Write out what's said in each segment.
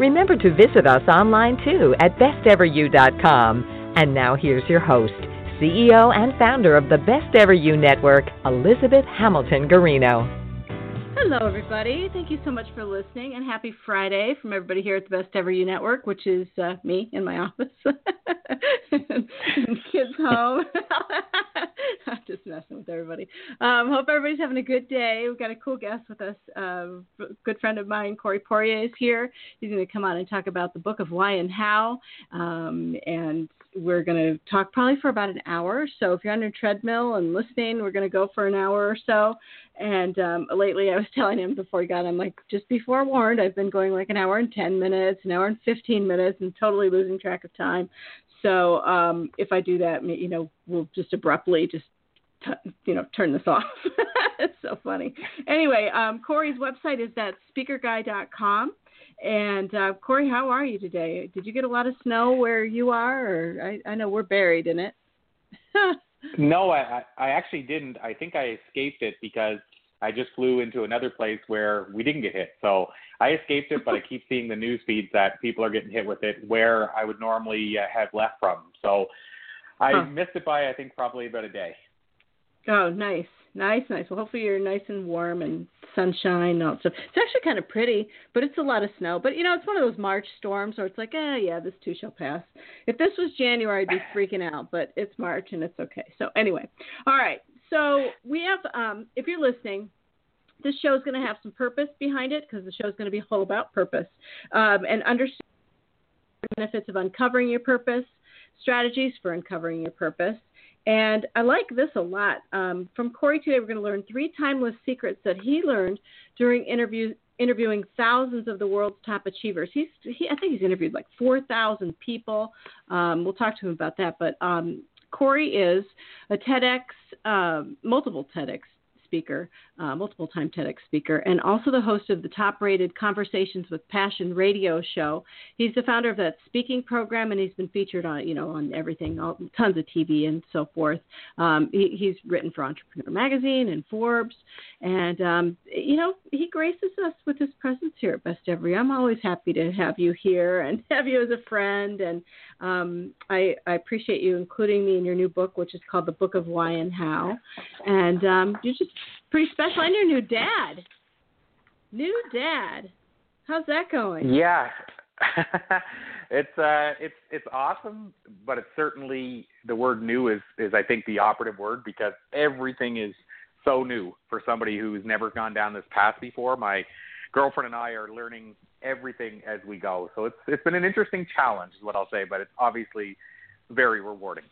Remember to visit us online too at besteveryou.com. And now here's your host, CEO and founder of the Best Ever You Network, Elizabeth Hamilton Guarino. Hello, everybody. Thank you so much for listening, and happy Friday from everybody here at the Best Ever You Network, which is uh, me in my office. Kids home. I'm just messing with everybody. Um, hope everybody's having a good day. We've got a cool guest with us. Uh, good friend of mine, Corey Poirier, is here. He's going to come on and talk about the book of why and how, um, and we're going to talk probably for about an hour. So if you're on your treadmill and listening, we're going to go for an hour or so. And um, lately, I was telling him before he got, I'm like, just be forewarned, I've been going like an hour and 10 minutes, an hour and 15 minutes, and totally losing track of time. So um, if I do that, you know, we'll just abruptly just T- you know, turn this off. it's so funny. Anyway, um, Corey's website is at speakerguy.com. And uh, Corey, how are you today? Did you get a lot of snow where you are, or I, I know we're buried in it. no, I, I actually didn't. I think I escaped it because I just flew into another place where we didn't get hit. So I escaped it, but I keep seeing the news feeds that people are getting hit with it where I would normally uh, have left from. So I huh. missed it by I think probably about a day. Oh, nice. Nice, nice. Well, hopefully you're nice and warm and sunshine and all that stuff. It's actually kind of pretty, but it's a lot of snow. But you know, it's one of those March storms where it's like, eh, yeah, this too shall pass. If this was January, I'd be freaking out, but it's March and it's okay. So anyway, all right. So we have, um, if you're listening, this show is going to have some purpose behind it because the show is going to be all about purpose um, and understand the benefits of uncovering your purpose, strategies for uncovering your purpose, and I like this a lot. Um, from Corey today, we're going to learn three timeless secrets that he learned during interviews interviewing thousands of the world's top achievers. He's, he, I think he's interviewed like 4,000 people. Um, we'll talk to him about that. But um, Corey is a TEDx, uh, multiple TEDx speaker, uh, multiple time TEDx speaker, and also the host of the top rated Conversations with Passion radio show. He's the founder of that speaking program, and he's been featured on, you know, on everything, all, tons of TV and so forth. Um, he, he's written for Entrepreneur Magazine and Forbes, and, um, you know, he graces us with his presence here at Best Ever. I'm always happy to have you here and have you as a friend, and um, I, I appreciate you including me in your new book, which is called The Book of Why and How. And um, you're just pretty special. And your new dad. New dad. How's that going? Yeah. it's uh it's it's awesome, but it's certainly the word new is is I think the operative word because everything is so new for somebody who's never gone down this path before. My girlfriend and I are learning everything as we go. So it's it's been an interesting challenge, is what I'll say, but it's obviously very rewarding.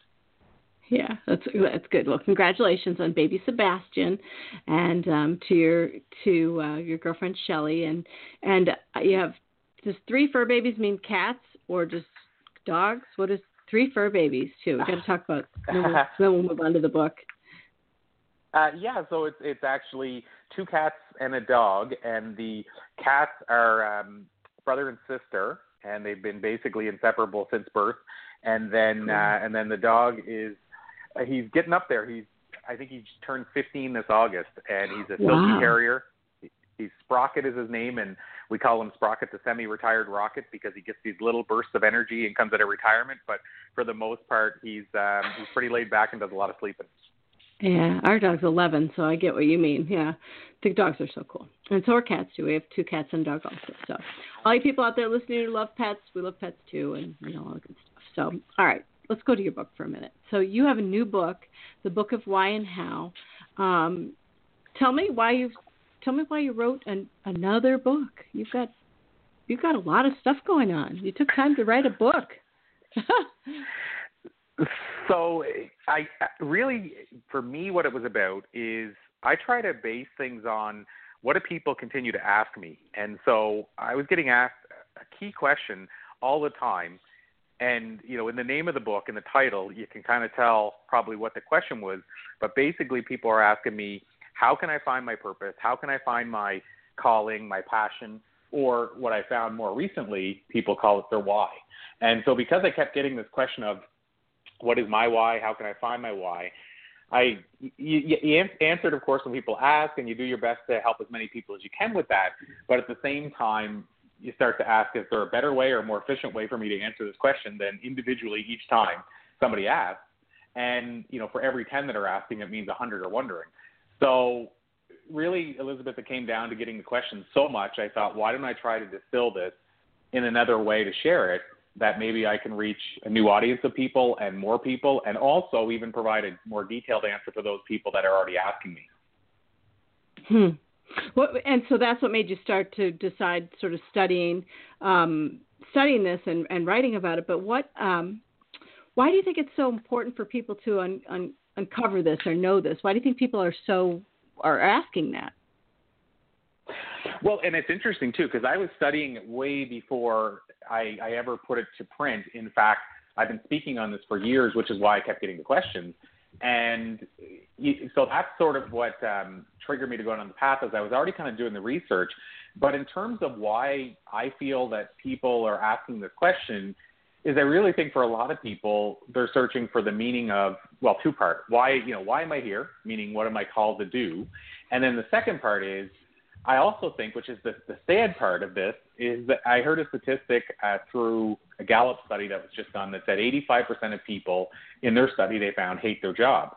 Yeah, that's that's good. Well, congratulations on baby Sebastian, and um, to your to uh, your girlfriend Shelley, and and you have does three fur babies mean cats or just dogs? What is three fur babies too? We got to talk about. then, we'll, then we'll move on to the book. Uh, yeah, so it's it's actually two cats and a dog, and the cats are um, brother and sister, and they've been basically inseparable since birth. And then uh, and then the dog is he's getting up there. He's I think he turned 15 this August, and he's a wow. silky terrier. He's Sprocket is his name, and we call him Sprocket the semi-retired rocket because he gets these little bursts of energy and comes out of retirement. But for the most part, he's um, he's pretty laid back and does a lot of sleeping. Yeah, our dog's 11, so I get what you mean. Yeah, the dogs are so cool, and so are cats too. We have two cats and a dog also. So, all you people out there listening who love pets, we love pets too, and you know all the good stuff. So, all right, let's go to your book for a minute. So you have a new book, the Book of Why and How. Um, tell me why you tell me why you wrote an, another book. You've got you've got a lot of stuff going on. You took time to write a book. so I really, for me, what it was about is I try to base things on what do people continue to ask me, and so I was getting asked a key question all the time And you know, in the name of the book and the title, you can kind of tell probably what the question was. But basically, people are asking me, how can I find my purpose? How can I find my calling, my passion, or what I found more recently, people call it their why. And so, because I kept getting this question of, what is my why? How can I find my why? I you, you answered, of course, when people ask, and you do your best to help as many people as you can with that. But at the same time, you start to ask, is there a better way or a more efficient way for me to answer this question than individually each time somebody asks? And you know, for every ten that are asking, it means a hundred are wondering. So really, Elizabeth, it came down to getting the question so much. I thought, why don't I try to distill this in another way to share it? that maybe I can reach a new audience of people and more people, and also even provide a more detailed answer for those people that are already asking me. Hmm. And so that's what made you start to decide, sort of studying, um, studying this and, and writing about it. But what, um, why do you think it's so important for people to un, un, uncover this or know this? Why do you think people are so are asking that? Well, and it's interesting too because I was studying it way before I, I ever put it to print. In fact, I've been speaking on this for years, which is why I kept getting the questions. And so that's sort of what um, triggered me to go on the path as I was already kind of doing the research. But in terms of why I feel that people are asking this question, is I really think for a lot of people they're searching for the meaning of well two part. Why you know why am I here? Meaning what am I called to do, and then the second part is I also think, which is the, the sad part of this, is that I heard a statistic uh, through a Gallup study that was just done that said 85% of people in their study they found hate their job.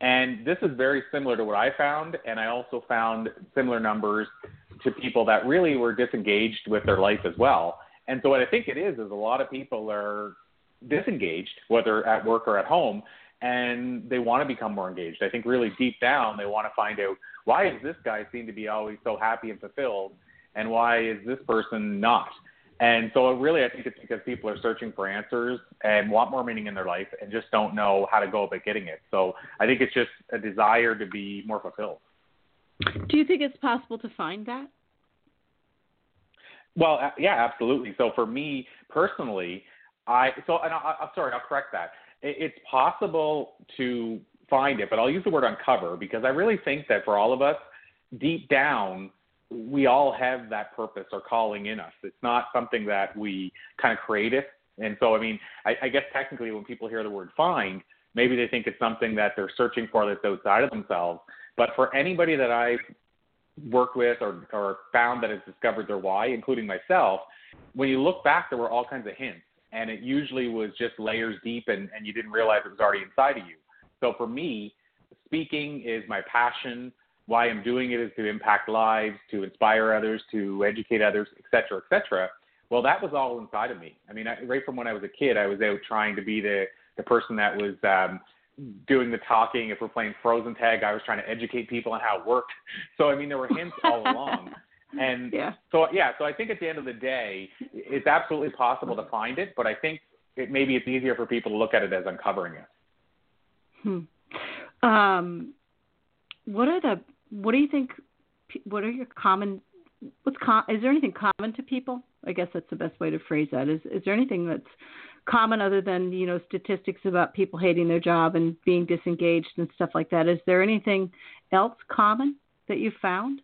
And this is very similar to what I found, and I also found similar numbers to people that really were disengaged with their life as well. And so what I think it is is a lot of people are disengaged, whether at work or at home, and they want to become more engaged. I think really deep down they want to find out why is this guy seem to be always so happy and fulfilled, and why is this person not? And so really, I think it's because people are searching for answers and want more meaning in their life and just don't know how to go about getting it. So I think it's just a desire to be more fulfilled. Do you think it's possible to find that? Well, yeah, absolutely. So for me personally, I so and I, I'm sorry, I'll correct that it's possible to find it, but I'll use the word uncover because I really think that for all of us, deep down, we all have that purpose or calling in us. It's not something that we kind of create. And so, I mean, I, I guess technically when people hear the word find, maybe they think it's something that they're searching for that's outside of themselves. But for anybody that I've worked with or, or found that has discovered their why, including myself, when you look back, there were all kinds of hints and it usually was just layers deep and, and you didn't realize it was already inside of you. So for me, speaking is my passion. Why I'm doing it is to impact lives, to inspire others, to educate others, et cetera, et cetera. Well, that was all inside of me. I mean, I, right from when I was a kid, I was out trying to be the the person that was um, doing the talking. If we're playing frozen tag, I was trying to educate people on how it worked. So I mean, there were hints all along. And yeah. so yeah, so I think at the end of the day, it's absolutely possible to find it, but I think it maybe it's easier for people to look at it as uncovering it. Hmm. Um, what are the what do you think? What are your common? What's com- is there anything common to people? I guess that's the best way to phrase that. Is is there anything that's common other than you know statistics about people hating their job and being disengaged and stuff like that? Is there anything else common that you found?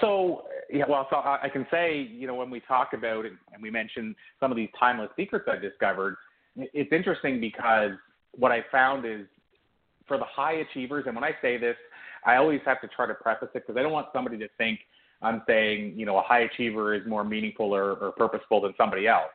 So, yeah, well, so I, can say, you know, when we talk about it and we mention some of these timeless secrets I've discovered, it's interesting because what I found is for the high achievers, and when I say this, I always have to try to preface it because I don't want somebody to think I'm saying, you know, a high achiever is more meaningful or, or purposeful than somebody else.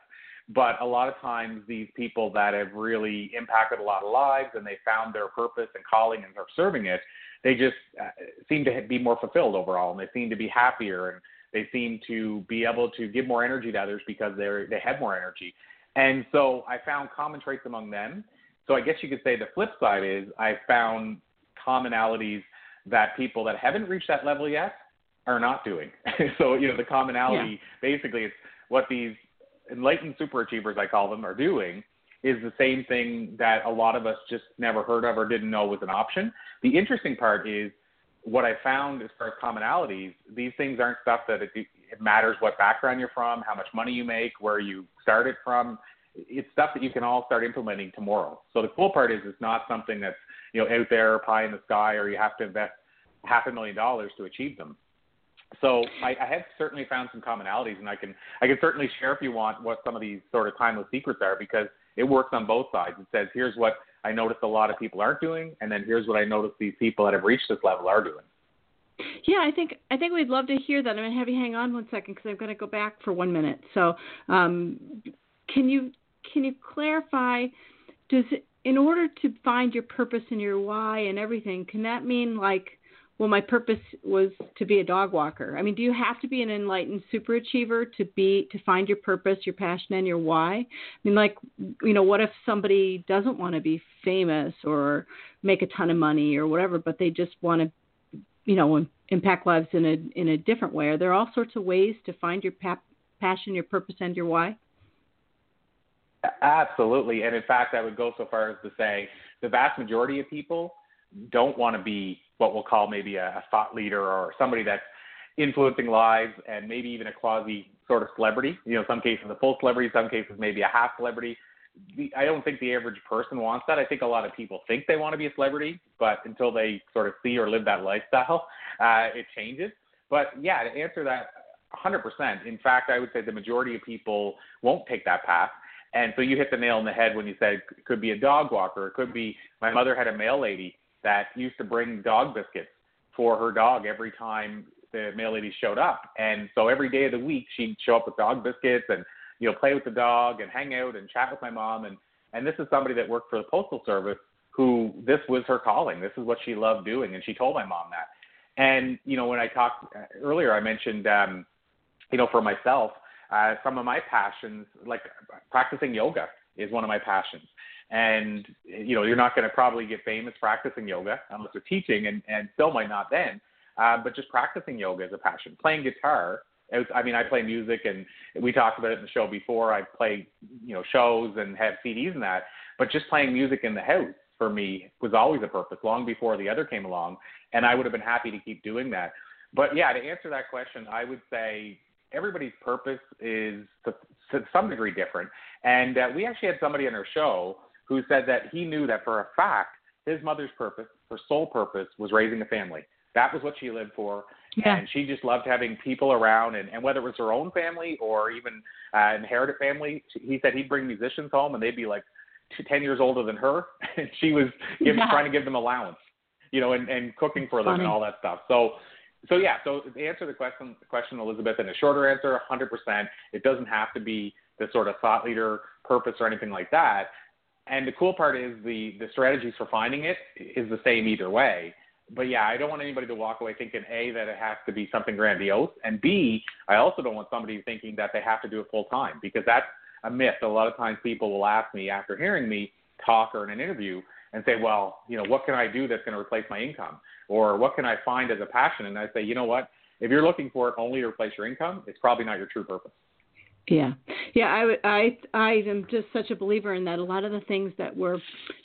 But a lot of times, these people that have really impacted a lot of lives and they found their purpose and calling and are serving it, they just uh, seem to be more fulfilled overall, and they seem to be happier, and they seem to be able to give more energy to others because they're they have more energy. And so I found common traits among them. So I guess you could say the flip side is I found commonalities that people that haven't reached that level yet are not doing. so you know the commonality yeah. basically is what these enlightened superachievers I call them are doing is the same thing that a lot of us just never heard of or didn't know was an option. The interesting part is what I found as far as commonalities, these things aren't stuff that it, it matters what background you're from, how much money you make, where you started from. It's stuff that you can all start implementing tomorrow. So the cool part is it's not something that's you know out there pie in the sky, or you have to invest half a million dollars to achieve them. So I, I have certainly found some commonalities, and I can I can certainly share if you want what some of these sort of timeless secrets are because it works on both sides. It says here's what I noticed a lot of people aren't doing, and then here's what I noticed these people that have reached this level are doing. Yeah, I think I think we'd love to hear that. I'm going to have you hang on one second because I'm going to go back for one minute. So, um, can you can you clarify? Does in order to find your purpose and your why and everything, can that mean like well, my purpose was to be a dog walker. I mean, do you have to be an enlightened superachiever to be to find your purpose, your passion, and your why? I mean, like, you know, what if somebody doesn't want to be famous or make a ton of money or whatever, but they just want to, you know, impact lives in a in a different way? Are there all sorts of ways to find your pa- passion, your purpose, and your why? Absolutely, and in fact, I would go so far as to say the vast majority of people don't want to be what we'll call maybe a, a thought leader or somebody that's influencing lives and maybe even a quasi sort of celebrity. You know, some cases a full celebrity, some cases maybe a half celebrity. The, I don't think the average person wants that. I think a lot of people think they want to be a celebrity, but until they sort of see or live that lifestyle, uh, it changes. But yeah, to answer that 100%, in fact, I would say the majority of people won't take that path. And so you hit the nail on the head when you said it could be a dog walker. It could be my mother had a mail lady that used to bring dog biscuits for her dog every time the mail lady showed up. And so every day of the week she'd show up with dog biscuits and you know play with the dog and hang out and chat with my mom and and this is somebody that worked for the postal service who this was her calling. This is what she loved doing and she told my mom that. And you know when I talked earlier I mentioned um you know for myself uh some of my passions like practicing yoga is one of my passions and you know you're not going to probably get famous practicing yoga unless you're teaching, and and still might not then. Uh, but just practicing yoga is a passion. Playing guitar, was, I mean, I play music, and we talked about it in the show before. I play you know shows and have CDs and that, but just playing music in the house for me was always a purpose, long before the other came along, and I would have been happy to keep doing that. But yeah, to answer that question, I would say everybody's purpose is to, to some degree different. And uh, we actually had somebody on our show who said that he knew that for a fact his mother's purpose, her sole purpose, was raising a family. That was what she lived for. Yeah. And she just loved having people around, and, and whether it was her own family or even uh, inherited family, he said he'd bring musicians home and they'd be like two, 10 years older than her. And she was giving, yeah. trying to give them allowance, you know, and, and cooking for them Funny. and all that stuff. So, so yeah, so to answer the question, question, Elizabeth, in a shorter answer, 100%. It doesn't have to be the sort of thought leader purpose or anything like that. And the cool part is the the strategies for finding it is the same either way. But yeah, I don't want anybody to walk away thinking a that it has to be something grandiose, and b I also don't want somebody thinking that they have to do it full time because that's a myth. A lot of times people will ask me after hearing me talk or in an interview and say, well, you know, what can I do that's going to replace my income, or what can I find as a passion? And I say, you know what? If you're looking for it only to replace your income, it's probably not your true purpose. Yeah, yeah. I would, I I am just such a believer in that. A lot of the things that were,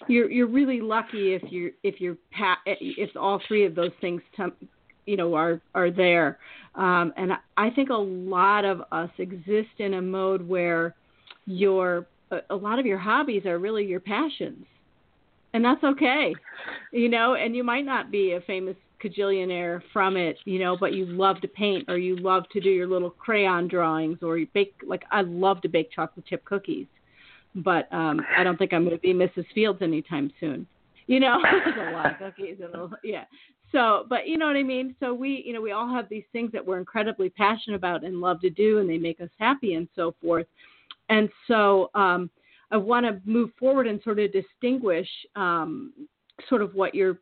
you're you're really lucky if you if you're if all three of those things, you know, are are there. Um, and I think a lot of us exist in a mode where your a lot of your hobbies are really your passions, and that's okay, you know. And you might not be a famous cajillionaire from it, you know, but you love to paint or you love to do your little crayon drawings or you bake like I love to bake chocolate chip cookies. But um I don't think I'm going to be Mrs. Fields anytime soon. You know, a lot of cookies and a, yeah. So, but you know what I mean? So we, you know, we all have these things that we're incredibly passionate about and love to do and they make us happy and so forth. And so um I want to move forward and sort of distinguish um, sort of what your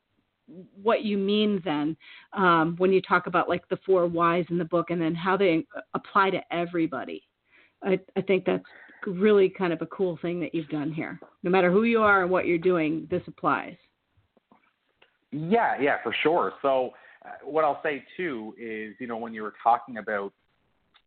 what you mean then um, when you talk about like the four whys in the book and then how they apply to everybody. I, I think that's really kind of a cool thing that you've done here. No matter who you are and what you're doing, this applies. Yeah, yeah, for sure. So, uh, what I'll say too is, you know, when you were talking about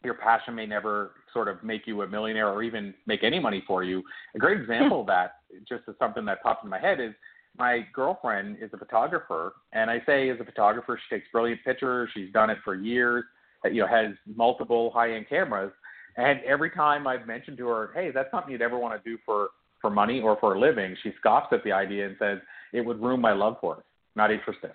your passion may never sort of make you a millionaire or even make any money for you, a great example of that, just as something that popped in my head, is my girlfriend is a photographer, and I say as a photographer, she takes brilliant pictures. She's done it for years. Uh, you know has multiple high end cameras. And every time I've mentioned to her, hey, that's something you'd ever want to do for for money or for a living, she scoffs at the idea and says it would ruin my love for it. Not interested.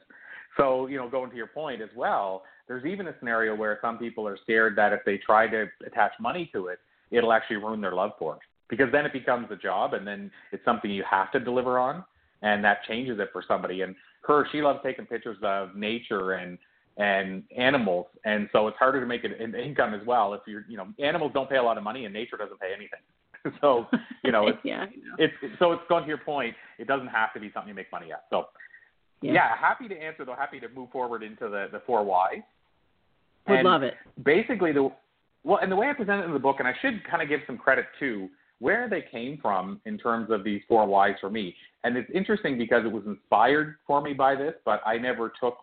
So, you know, going to your point as well, there's even a scenario where some people are scared that if they try to attach money to it, it'll actually ruin their love for it. Because then it becomes a job and then it's something you have to deliver on and that changes it for somebody. And her, she loves taking pictures of nature and and animals, and so it's harder to make an income as well. If you're, you know, animals don't pay a lot of money, and nature doesn't pay anything. so, you know, it's, yeah, it's so it's going to your point. It doesn't have to be something you make money at. So, yeah, yeah happy to answer though. Happy to move forward into the the four whys. Would love it. Basically, the well, and the way I present it in the book, and I should kind of give some credit to where they came from in terms of these four whys for me. And it's interesting because it was inspired for me by this, but I never took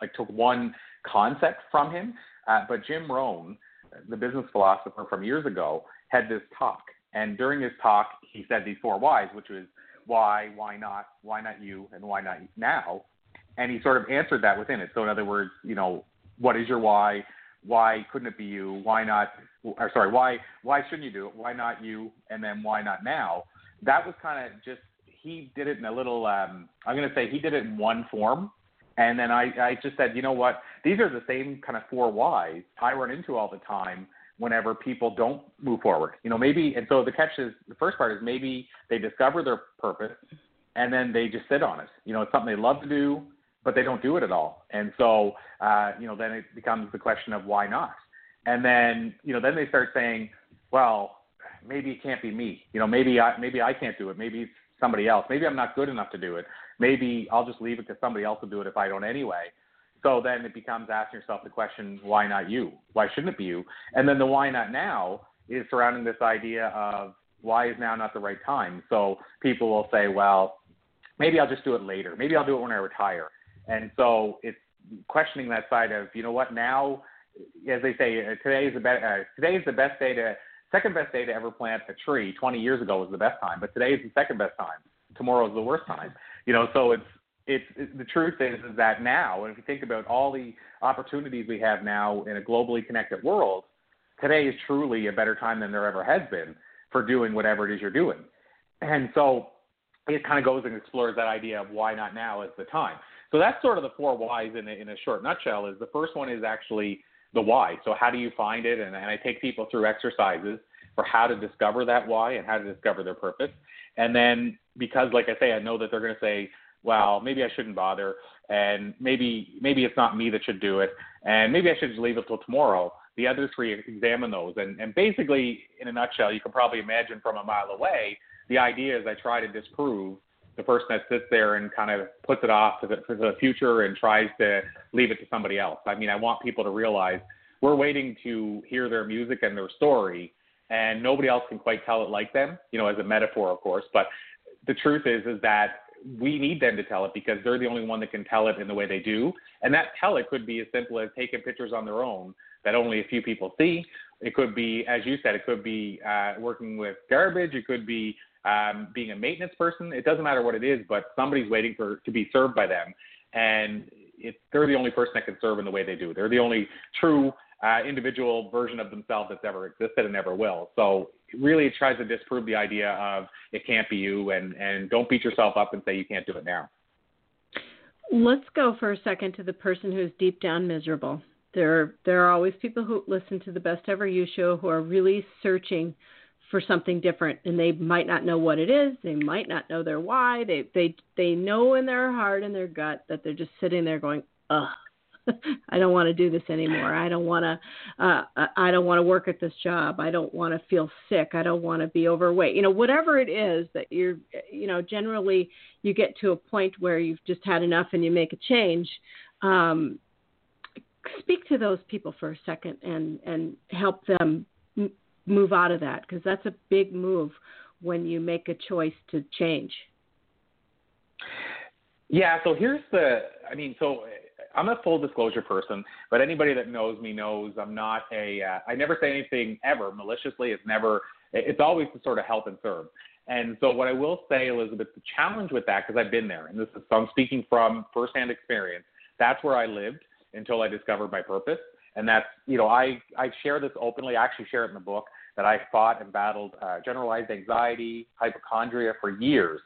like took one concept from him. Uh, but Jim Rohn, the business philosopher from years ago, had this talk, and during his talk, he said these four whys, which was why, why not, why not you, and why not now. And he sort of answered that within it. So in other words, you know, what is your why? Why couldn't it be you? Why not? Or sorry, why why shouldn't you do it? Why not you? And then why not now? That was kind of just he did it in a little. Um, I'm going to say he did it in one form, and then I I just said, you know what? These are the same kind of four whys I run into all the time whenever people don't move forward. You know, maybe and so the catch is the first part is maybe they discover their purpose and then they just sit on it. You know, it's something they love to do, but they don't do it at all. And so, uh, you know, then it becomes the question of why not? And then, you know, then they start saying, well, maybe it can't be me. You know, maybe I maybe I can't do it. Maybe it's somebody else. Maybe I'm not good enough to do it. Maybe I'll just leave it to somebody else to do it if I don't anyway. So then it becomes asking yourself the question, why not you? Why shouldn't it be you? And then the why not now is surrounding this idea of why is now not the right time? So people will say, well, maybe I'll just do it later. Maybe I'll do it when I retire. And so it's questioning that side of, you know what, now, as they say, uh, today is the best. Uh, today is the best day to second best day to ever plant a tree. 20 years ago was the best time, but today is the second best time. Tomorrow is the worst time. You know, so it's it's it, the truth is is that now, and if you think about all the opportunities we have now in a globally connected world, today is truly a better time than there ever has been for doing whatever it is you're doing. And so it kind of goes and explores that idea of why not now is the time. So that's sort of the four whys in a, in a short nutshell. Is the first one is actually the why. So how do you find it? And, and I take people through exercises for how to discover that why and how to discover their purpose. And then because, like I say, I know that they're going to say, well, maybe I shouldn't bother, and maybe maybe it's not me that should do it, and maybe I should just leave it till tomorrow. The other three examine those, and and basically, in a nutshell, you can probably imagine from a mile away. The idea is I try to disprove the person that sits there and kind of puts it off to the, the future and tries to leave it to somebody else. I mean, I want people to realize we're waiting to hear their music and their story, and nobody else can quite tell it like them. You know, as a metaphor, of course. But the truth is, is that we need them to tell it because they're the only one that can tell it in the way they do. And that tell it could be as simple as taking pictures on their own that only a few people see. It could be, as you said, it could be uh, working with garbage. It could be um, being a maintenance person. It doesn't matter what it is, but somebody's waiting for to be served by them, and it, they're the only person that can serve in the way they do. They're the only true uh, individual version of themselves that's ever existed and ever will. So really, it tries to disprove the idea of it can't be you, and and don't beat yourself up and say you can't do it now. Let's go for a second to the person who's deep down miserable. There, there are always people who listen to the Best Ever You show who are really searching for something different and they might not know what it is they might not know their why they they they know in their heart and their gut that they're just sitting there going ugh I don't want to do this anymore. I don't want to. Uh, I don't want to work at this job. I don't want to feel sick. I don't want to be overweight. You know, whatever it is that you're. You know, generally you get to a point where you've just had enough and you make a change. Um, speak to those people for a second and and help them move out of that because that's a big move when you make a choice to change. Yeah, so here's the I mean, so I'm a full disclosure person, but anybody that knows me knows I'm not a uh, I never say anything ever maliciously. It's never it's always to sort of help and serve. And so what I will say, Elizabeth, the challenge with that, because I've been there, and this is so I'm speaking from firsthand experience. That's where I lived until I discovered my purpose. And that's you know I I share this openly. I actually share it in the book that I fought and battled uh, generalized anxiety, hypochondria for years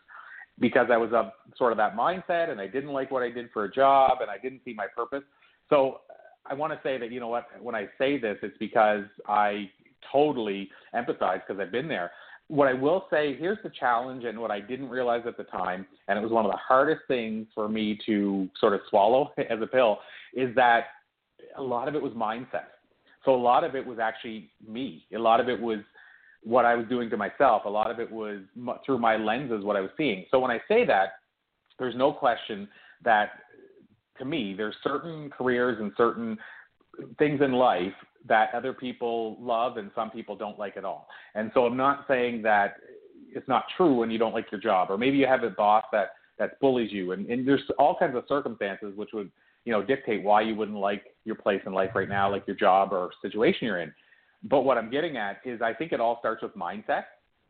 because I was of sort of that mindset and I didn't like what I did for a job and I didn't see my purpose. So I want to say that you know what when I say this it's because I totally empathize because I've been there. What I will say, here's the challenge and what I didn't realize at the time, and it was one of the hardest things for me to sort of swallow as a pill, is that a lot of it was mindset. So a lot of it was actually me. A lot of it was what I was doing to myself. A lot of it was through my lenses what I was seeing. So when I say that, there's no question that to me there's certain careers and certain things in life that other people love and some people don't like at all. And so I'm not saying that it's not true when you don't like your job or maybe you have a boss that that bullies you and, and there's all kinds of circumstances which would you know dictate why you wouldn't like your place in life right now like your job or situation you're in but what I'm getting at is I think it all starts with mindset.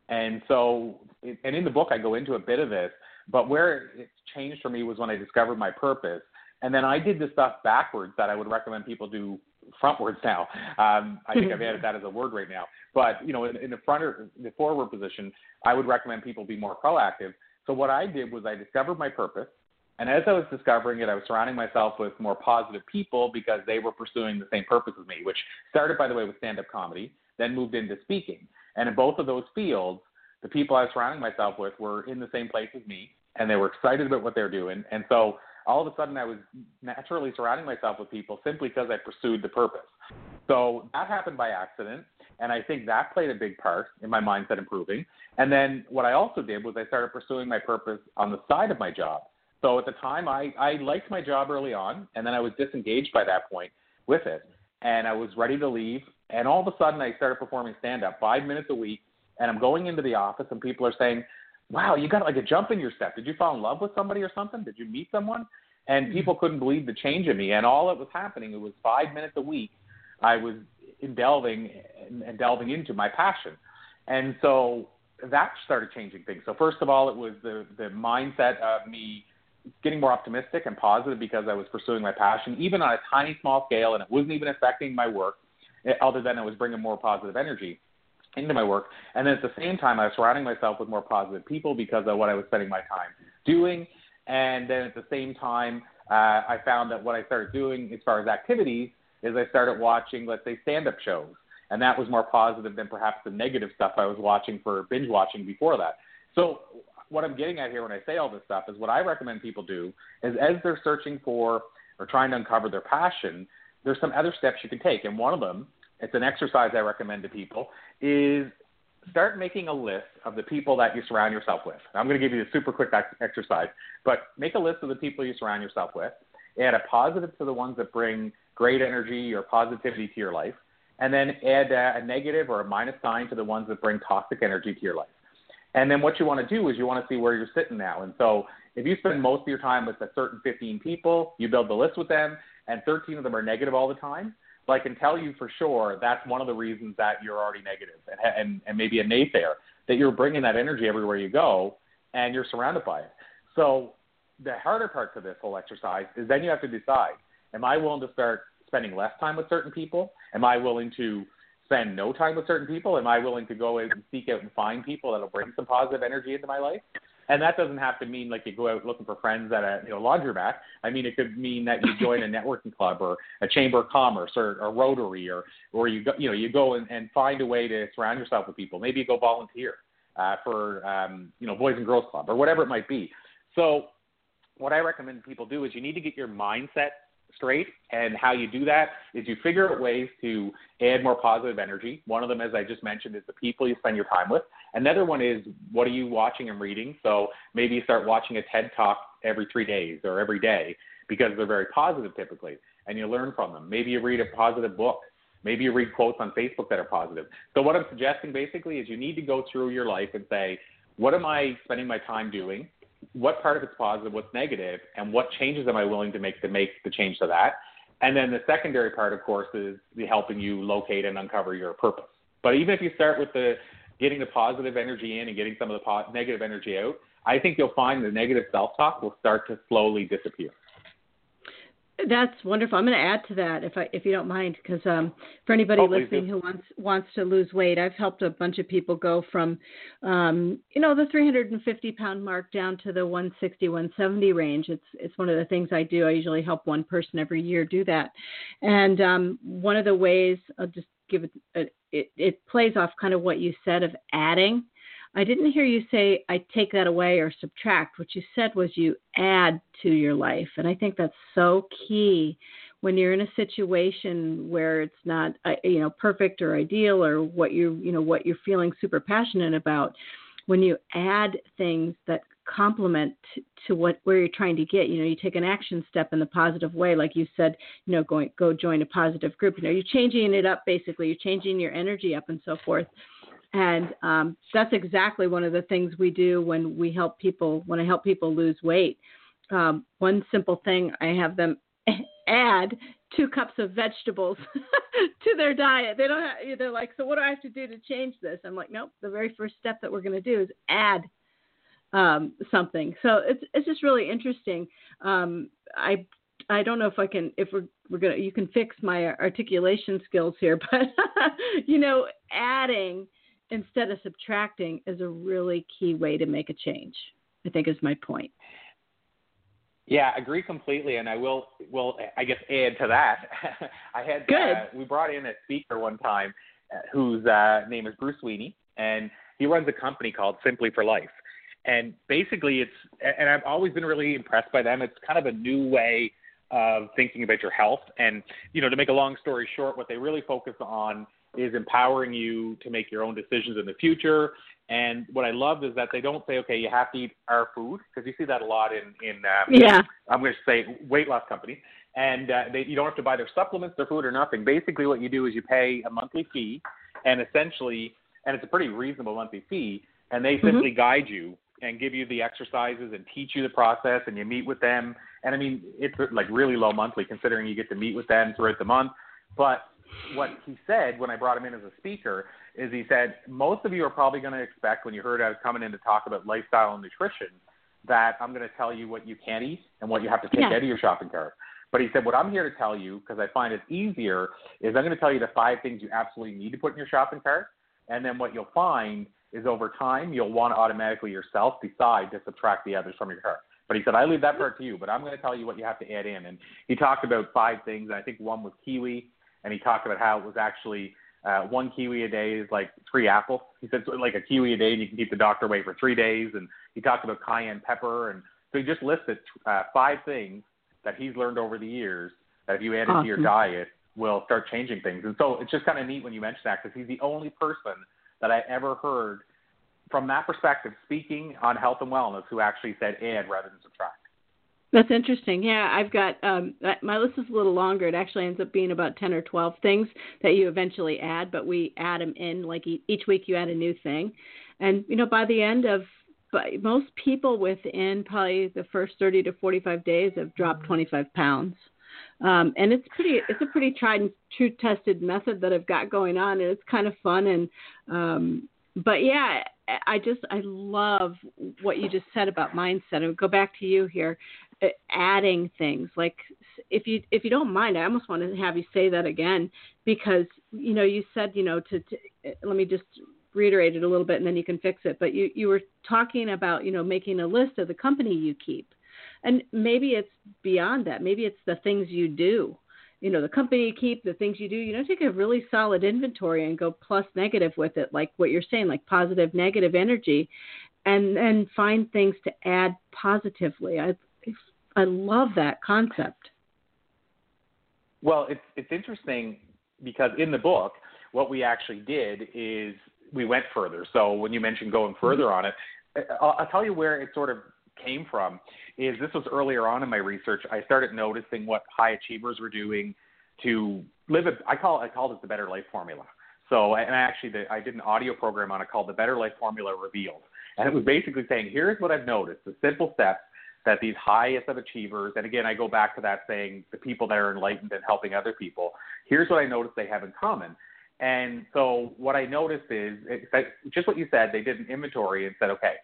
And so, and in the book, I go into a bit of this, but where it changed for me was when I discovered my purpose. And then I did the stuff backwards that I would recommend people do frontwards now. Um, I think I've added that as a word right now. But, you know, in, in the front or the forward position, I would recommend people be more proactive. So what I did was I discovered my purpose. And as I was discovering it, I was surrounding myself with more positive people because they were pursuing the same purpose as me, which started, by the way, with stand up comedy, then moved into speaking. And in both of those fields, the people I was surrounding myself with were in the same place as me, and they were excited about what they're doing. And so all of a sudden, I was naturally surrounding myself with people simply because I pursued the purpose. So that happened by accident. And I think that played a big part in my mindset improving. And then what I also did was I started pursuing my purpose on the side of my job. So at the time, I, I liked my job early on, and then I was disengaged by that point with it. And I was ready to leave. And all of a sudden, I started performing stand up five minutes a week. And I'm going into the office, and people are saying, Wow, you got like a jump in your step. Did you fall in love with somebody or something? Did you meet someone? And mm-hmm. people couldn't believe the change in me. And all that was happening, it was five minutes a week. I was delving and delving into my passion. And so that started changing things. So first of all, it was the the mindset of me getting more optimistic and positive because I was pursuing my passion, even on a tiny small scale, and it wasn't even affecting my work, eh, other than it was bringing more positive energy into my work. And then at the same time, I was surrounding myself with more positive people because of what I was spending my time doing. And then at the same time, uh, I found that what I started doing as far as activities is I started watching, let's say, stand-up shows, and that was more positive than perhaps the negative stuff I was watching for binge watching before that. So what I'm getting at here when I say all this stuff is what I recommend people do is as they're searching for or trying to uncover their passion, there's some other steps you can take. And one of them, it's an exercise I recommend to people, is start making a list of the people that you surround yourself with. I'm going to give you a super quick exercise, but make a list of the people you surround yourself with. Add a positive to the ones that bring great energy or positivity to your life, and then add a, a negative or a minus sign to the ones that bring toxic energy to your life. And then what you want to do is you want to see where you're sitting now. And so if you spend most of your time with a certain 15 people, you build the list with them, and 13 of them are negative all the time, so I can tell you for sure that's one of the reasons that you're already negative and, and, and maybe a naysayer, that you're bringing that energy everywhere you go and you're surrounded by it. So the harder part to this whole exercise is then you have to decide, am I willing to start spending less time with certain people? Am I willing to spend no time with certain people? Am I willing to go and seek out and find people that'll bring some positive energy into my life? And that doesn't have to mean like you go out looking for friends at a you know laundromat. I mean, it could mean that you join a networking club or a chamber of commerce or a Rotary or or you go you know you go and, and find a way to surround yourself with people. Maybe you go volunteer uh, for um, you know Boys and Girls Club or whatever it might be. So what I recommend people do is you need to get your mindset straight. And how you do that is you figure out ways to add more positive energy. One of them, as I just mentioned, is the people you spend your time with. Another one is what are you watching and reading? So maybe you start watching a TED talk every three days or every day because they're very positive typically, and you learn from them. Maybe you read a positive book. Maybe you read quotes on Facebook that are positive. So what I'm suggesting basically is you need to go through your life and say, what am I spending my time doing? What part of it's positive, what's negative, and what changes am I willing to make to make the change to that? And then the secondary part, of course, is the helping you locate and uncover your purpose. But even if you start with the getting the positive energy in and getting some of the po- negative energy out, I think you'll find the negative self-talk will start to slowly disappear. That's wonderful. I'm going to add to that if I if you don't mind, because um, for anybody oh, listening who wants wants to lose weight, I've helped a bunch of people go from, um, you know, the 350 pound mark down to the 160 170 range. It's it's one of the things I do. I usually help one person every year do that, and um, one of the ways I'll just give it, a, it it plays off kind of what you said of adding. I didn't hear you say I take that away or subtract. What you said was you add to your life, and I think that's so key when you're in a situation where it's not uh, you know perfect or ideal or what you you know what you're feeling super passionate about. When you add things that complement to what where you're trying to get. You know, you take an action step in the positive way, like you said. You know, going go join a positive group. You know, you're changing it up basically. You're changing your energy up and so forth. And um, that's exactly one of the things we do when we help people, when I help people lose weight. Um, one simple thing I have them add two cups of vegetables to their diet. They don't have, they're like, so what do I have to do to change this? I'm like, nope, the very first step that we're going to do is add um, something. So it's, it's just really interesting. Um, I I don't know if I can if we're we're gonna you can fix my articulation skills here, but you know, adding instead of subtracting is a really key way to make a change. I think is my point. Yeah, agree completely, and I will will I guess add to that. I had Good. Uh, we brought in a speaker one time uh, whose uh, name is Bruce Sweeney, and he runs a company called Simply for Life. And basically, it's and I've always been really impressed by them. It's kind of a new way of thinking about your health, and you know, to make a long story short, what they really focus on is empowering you to make your own decisions in the future. And what I love is that they don't say, okay, you have to eat our food, because you see that a lot in in um, yeah. I'm going to say weight loss companies, and uh, they, you don't have to buy their supplements, their food, or nothing. Basically, what you do is you pay a monthly fee, and essentially, and it's a pretty reasonable monthly fee, and they mm-hmm. simply guide you and give you the exercises and teach you the process, and you meet with them. And I mean, it's like really low monthly considering you get to meet with them throughout the month, but what he said when I brought him in as a speaker is he said most of you are probably going to expect when you heard I was coming in to talk about lifestyle and nutrition that I'm going to tell you what you can't eat and what you have to take yeah. out of your shopping cart. But he said what I'm here to tell you because I find it easier is I'm going to tell you the five things you absolutely need to put in your shopping cart, and then what you'll find is over time you'll want to automatically yourself decide to subtract the others from your cart. But he said, I leave that part to you, but I'm going to tell you what you have to add in. And he talked about five things. And I think one was kiwi, and he talked about how it was actually uh, one kiwi a day is like three apples. He said so like a kiwi a day, and you can keep the doctor away for three days. And he talked about cayenne pepper, and so he just listed uh, five things that he's learned over the years that if you add awesome. into your diet will start changing things. And so it's just kind of neat when you mention that because he's the only person that I ever heard from that perspective speaking on health and wellness who actually said add rather than subtract. That's interesting. Yeah, I've got um, my list is a little longer. It actually ends up being about ten or twelve things that you eventually add, but we add them in like each week. You add a new thing, and you know by the end of most people within probably the first 30 to 45 days have dropped 25 pounds. Um, and it's pretty, it's a pretty tried and true tested method that I've got going on, and it's kind of fun. And um, but yeah, I just I love what you just said about mindset. I would go back to you here adding things like if you if you don't mind i almost want to have you say that again because you know you said you know to, to eh, let me just reiterate it a little bit and then you can fix it but you you were talking about you know making a list of the company you keep. And maybe it's beyond that. Maybe it's the things you do. You know the company you keep the things you do you know take a really solid inventory and go plus negative with it like what you're saying like positive negative energy and then find things to add positively. I I love that concept. Well, it's it's interesting because in the book, what we actually did is we went further. So when you mentioned going mm-hmm. further on it, I'll, I'll tell you where it sort of came from. Is this was earlier on in my research. I started noticing what high achievers were doing to live. A, I call I called it the Better Life Formula. So and I actually, the, I did an audio program on it called the Better Life Formula Revealed, and it was basically saying, here's what I've noticed: the simple steps that these highest of achievers, and again, I go back to that saying the people that are enlightened and helping other people, here's what I noticed they have in common. And so what I noticed is just what you said, they did an inventory and said, okay,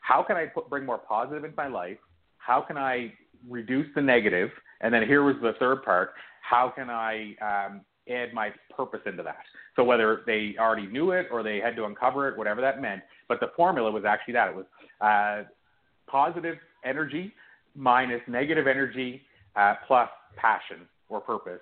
how can I put, bring more positive into my life? How can I reduce the negative? And then here was the third part: how can I um, add my purpose into that? So whether they already knew it or they had to uncover it, whatever that meant. But the formula was actually that it was uh, positive energy minus negative energy uh, plus passion or purpose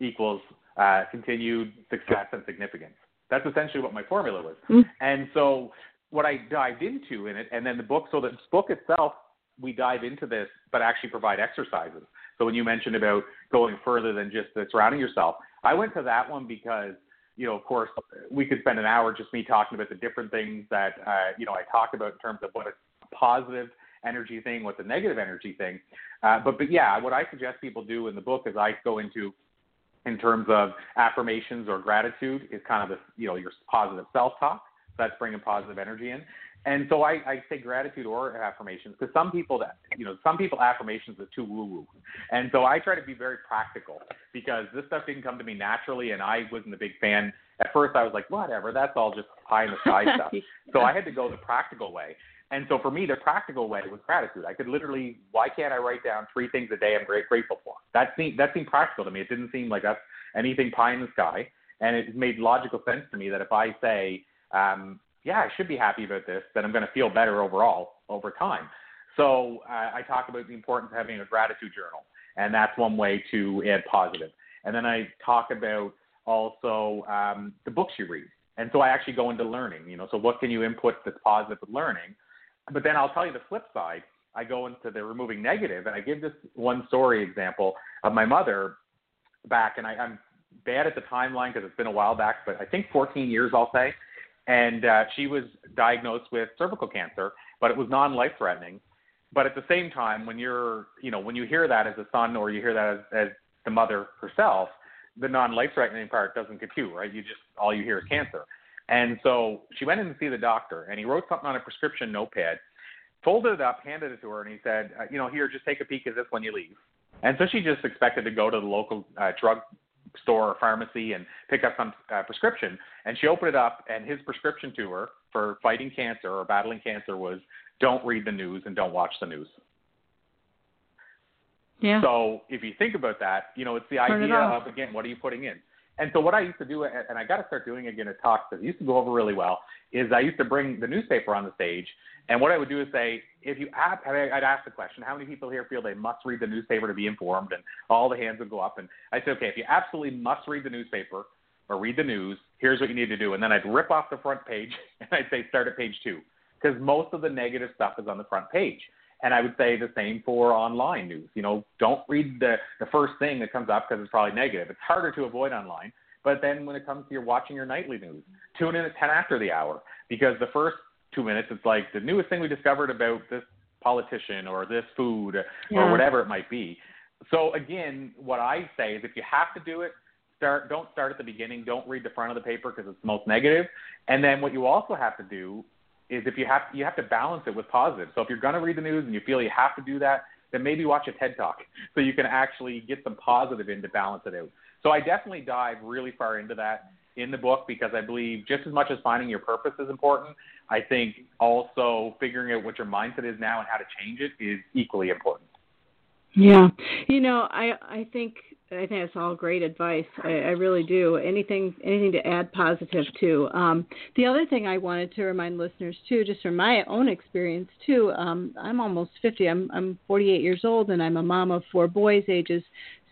equals uh, continued success and significance. That's essentially what my formula was. Mm-hmm. And so what I dived into in it, and then the book, so the book itself, we dive into this, but actually provide exercises. So when you mentioned about going further than just the surrounding yourself, I went to that one because, you know, of course, we could spend an hour just me talking about the different things that, uh, you know, I talk about in terms of what a positive energy thing, what's a negative energy thing. Uh, but, but yeah, what I suggest people do in the book is I go into in terms of affirmations or gratitude is kind of the you know your positive self-talk. That's bringing positive energy in. And so I, I say gratitude or affirmations because some people that you know some people affirmations are too woo woo, and so I try to be very practical because this stuff didn't come to me naturally, and I wasn't a big fan. At first, I was like, whatever, that's all just pie in the sky stuff. So I had to go the practical way. And so for me, the practical way was gratitude. I could literally, why can't I write down three things a day I'm great grateful for? That seemed that seemed practical to me. It didn't seem like that's anything pie in the sky, and it made logical sense to me that if I say, um, yeah, I should be happy about this, then I'm going to feel better overall over time. So uh, I talk about the importance of having a gratitude journal, and that's one way to add positive. And then I talk about also um, the books you read. And so I actually go into learning, you know, so what can you input that's positive with learning? But then I'll tell you the flip side. I go into the removing negative, and I give this one story example of my mother back, and I, I'm bad at the timeline because it's been a while back, but I think 14 years, I'll say. And uh, she was diagnosed with cervical cancer, but it was non-life threatening. But at the same time, when you're, you know, when you hear that as a son or you hear that as, as the mother herself, the non-life threatening part doesn't you, right? You just all you hear is cancer. And so she went in to see the doctor, and he wrote something on a prescription notepad, folded it up, handed it to her, and he said, uh, "You know, here, just take a peek at this when you leave." And so she just expected to go to the local uh, drug store or pharmacy and pick up some uh, prescription. And she opened it up, and his prescription to her for fighting cancer or battling cancer was, "Don't read the news and don't watch the news." Yeah. So if you think about that, you know, it's the Turn idea it of again, what are you putting in? And so what I used to do, and I got to start doing again at talks it used to go over really well, is I used to bring the newspaper on the stage, and what I would do is say, if you ask, I'd ask the question, how many people here feel they must read the newspaper to be informed, and all the hands would go up, and I would say, okay, if you absolutely must read the newspaper or read the news, here's what you need to do, and then I'd rip off the front page and I'd say start at page two, because most of the negative stuff is on the front page. And I would say the same for online news. You know, don't read the, the first thing that comes up because it's probably negative. It's harder to avoid online. But then when it comes to your watching your nightly news, tune in at 10 after the hour because the first two minutes, it's like the newest thing we discovered about this politician or this food yeah. or whatever it might be. So again, what I say is if you have to do it, start don't start at the beginning. Don't read the front of the paper because it's the most negative. And then what you also have to do is if you have you have to balance it with positive. So if you're going to read the news and you feel you have to do that, then maybe watch a TED Talk so you can actually get some positive in to balance it out. So I definitely dive really far into that in the book because I believe just as much as finding your purpose is important, I think also figuring out what your mindset is now and how to change it is equally important. Yeah, you know, I I think I think it's all great advice. I, I really do. Anything anything to add positive to. Um, the other thing I wanted to remind listeners too, just from my own experience too. Um, I'm almost 50. I'm I'm 48 years old, and I'm a mom of four boys, ages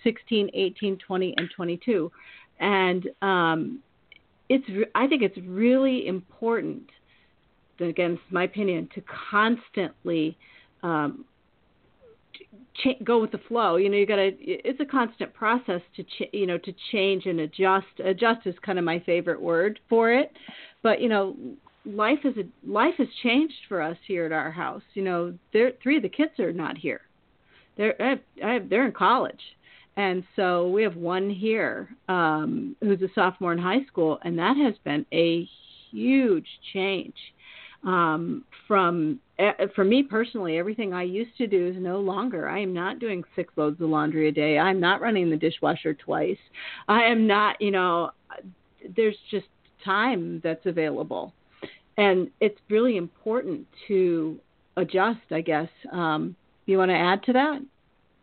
16, 18, 20, and 22. And um, it's I think it's really important. Again, it's my opinion to constantly um, ch- go with the flow. You know, you got to. It's a constant process to ch- you know to change and adjust. Adjust is kind of my favorite word for it, but you know, life is a life has changed for us here at our house. You know, there three of the kids are not here. They're I have, I have, they're in college. And so we have one here um, who's a sophomore in high school, and that has been a huge change um, from for me personally, everything I used to do is no longer. I am not doing six loads of laundry a day. I'm not running the dishwasher twice. I am not, you know, there's just time that's available. And it's really important to adjust, I guess. Um, you want to add to that?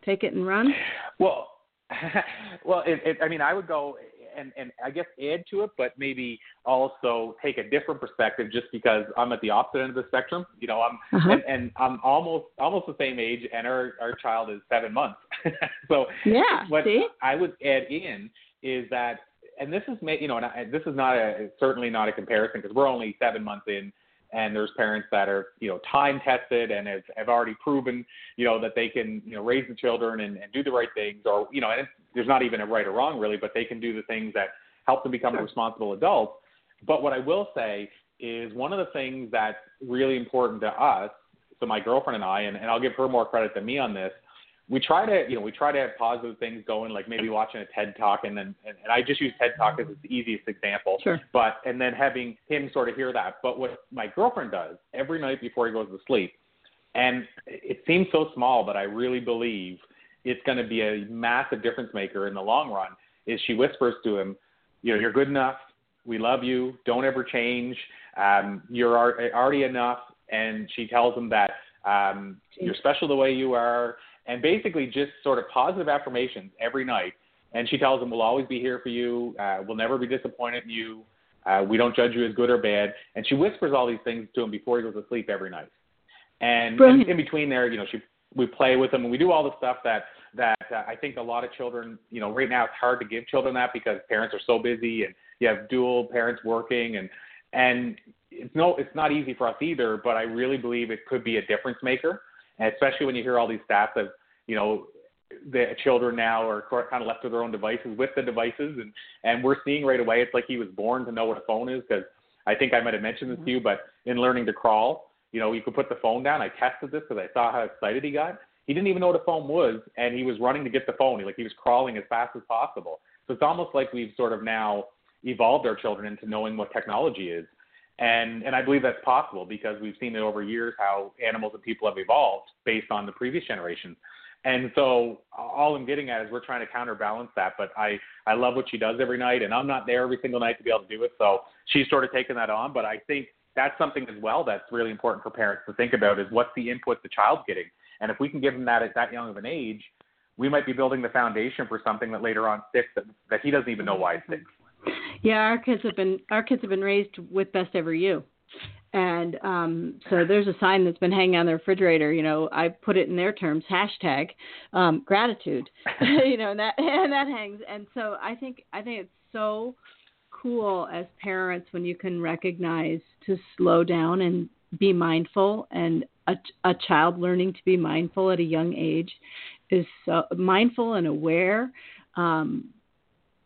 take it and run? Well, well, it, it, I mean, I would go and and I guess add to it, but maybe also take a different perspective, just because I'm at the opposite end of the spectrum. You know, I'm uh-huh. and, and I'm almost almost the same age, and our our child is seven months. so yeah, what see? I would add in is that, and this is you know, and I, this is not a certainly not a comparison because we're only seven months in and there's parents that are you know time tested and have, have already proven you know that they can you know raise the children and, and do the right things or you know and there's not even a right or wrong really but they can do the things that help them become sure. responsible adults but what i will say is one of the things that's really important to us so my girlfriend and i and, and i'll give her more credit than me on this we try to you know we try to have positive things going like maybe watching a ted talk and then and, and i just use ted talk as the easiest example. Sure. but and then having him sort of hear that. But what my girlfriend does every night before he goes to sleep and it seems so small but i really believe it's going to be a massive difference maker in the long run is she whispers to him you know you're good enough. We love you. Don't ever change. Um, you're already enough. And she tells him that um, you're special the way you are and basically just sort of positive affirmations every night. And she tells him, "We'll always be here for you. Uh, we'll never be disappointed in you. Uh, we don't judge you as good or bad." And she whispers all these things to him before he goes to sleep every night. And, and in between there, you know, she we play with him and we do all the stuff that that uh, I think a lot of children, you know, right now it's hard to give children that because parents are so busy and you have dual parents working and and it's no it's not easy for us either. But I really believe it could be a difference maker, and especially when you hear all these stats of you know, the children now are kind of left to their own devices with the devices, and and we're seeing right away it's like he was born to know what a phone is because I think I might have mentioned this to mm-hmm. you, but in learning to crawl, you know, you could put the phone down. I tested this because I saw how excited he got. He didn't even know what a phone was, and he was running to get the phone. He, like he was crawling as fast as possible. So it's almost like we've sort of now evolved our children into knowing what technology is. And and I believe that's possible because we've seen it over years how animals and people have evolved based on the previous generations. And so all I'm getting at is we're trying to counterbalance that. But I, I love what she does every night, and I'm not there every single night to be able to do it. So she's sort of taken that on. But I think that's something as well that's really important for parents to think about is what's the input the child's getting. And if we can give them that at that young of an age, we might be building the foundation for something that later on sticks that, that he doesn't even know why it sticks. Yeah, our kids have been our kids have been raised with Best Ever You. And um, so there's a sign that's been hanging on the refrigerator. You know, I put it in their terms, hashtag um, gratitude. you know, and that and that hangs. And so I think I think it's so cool as parents when you can recognize to slow down and be mindful. And a, a child learning to be mindful at a young age is so mindful and aware. Um,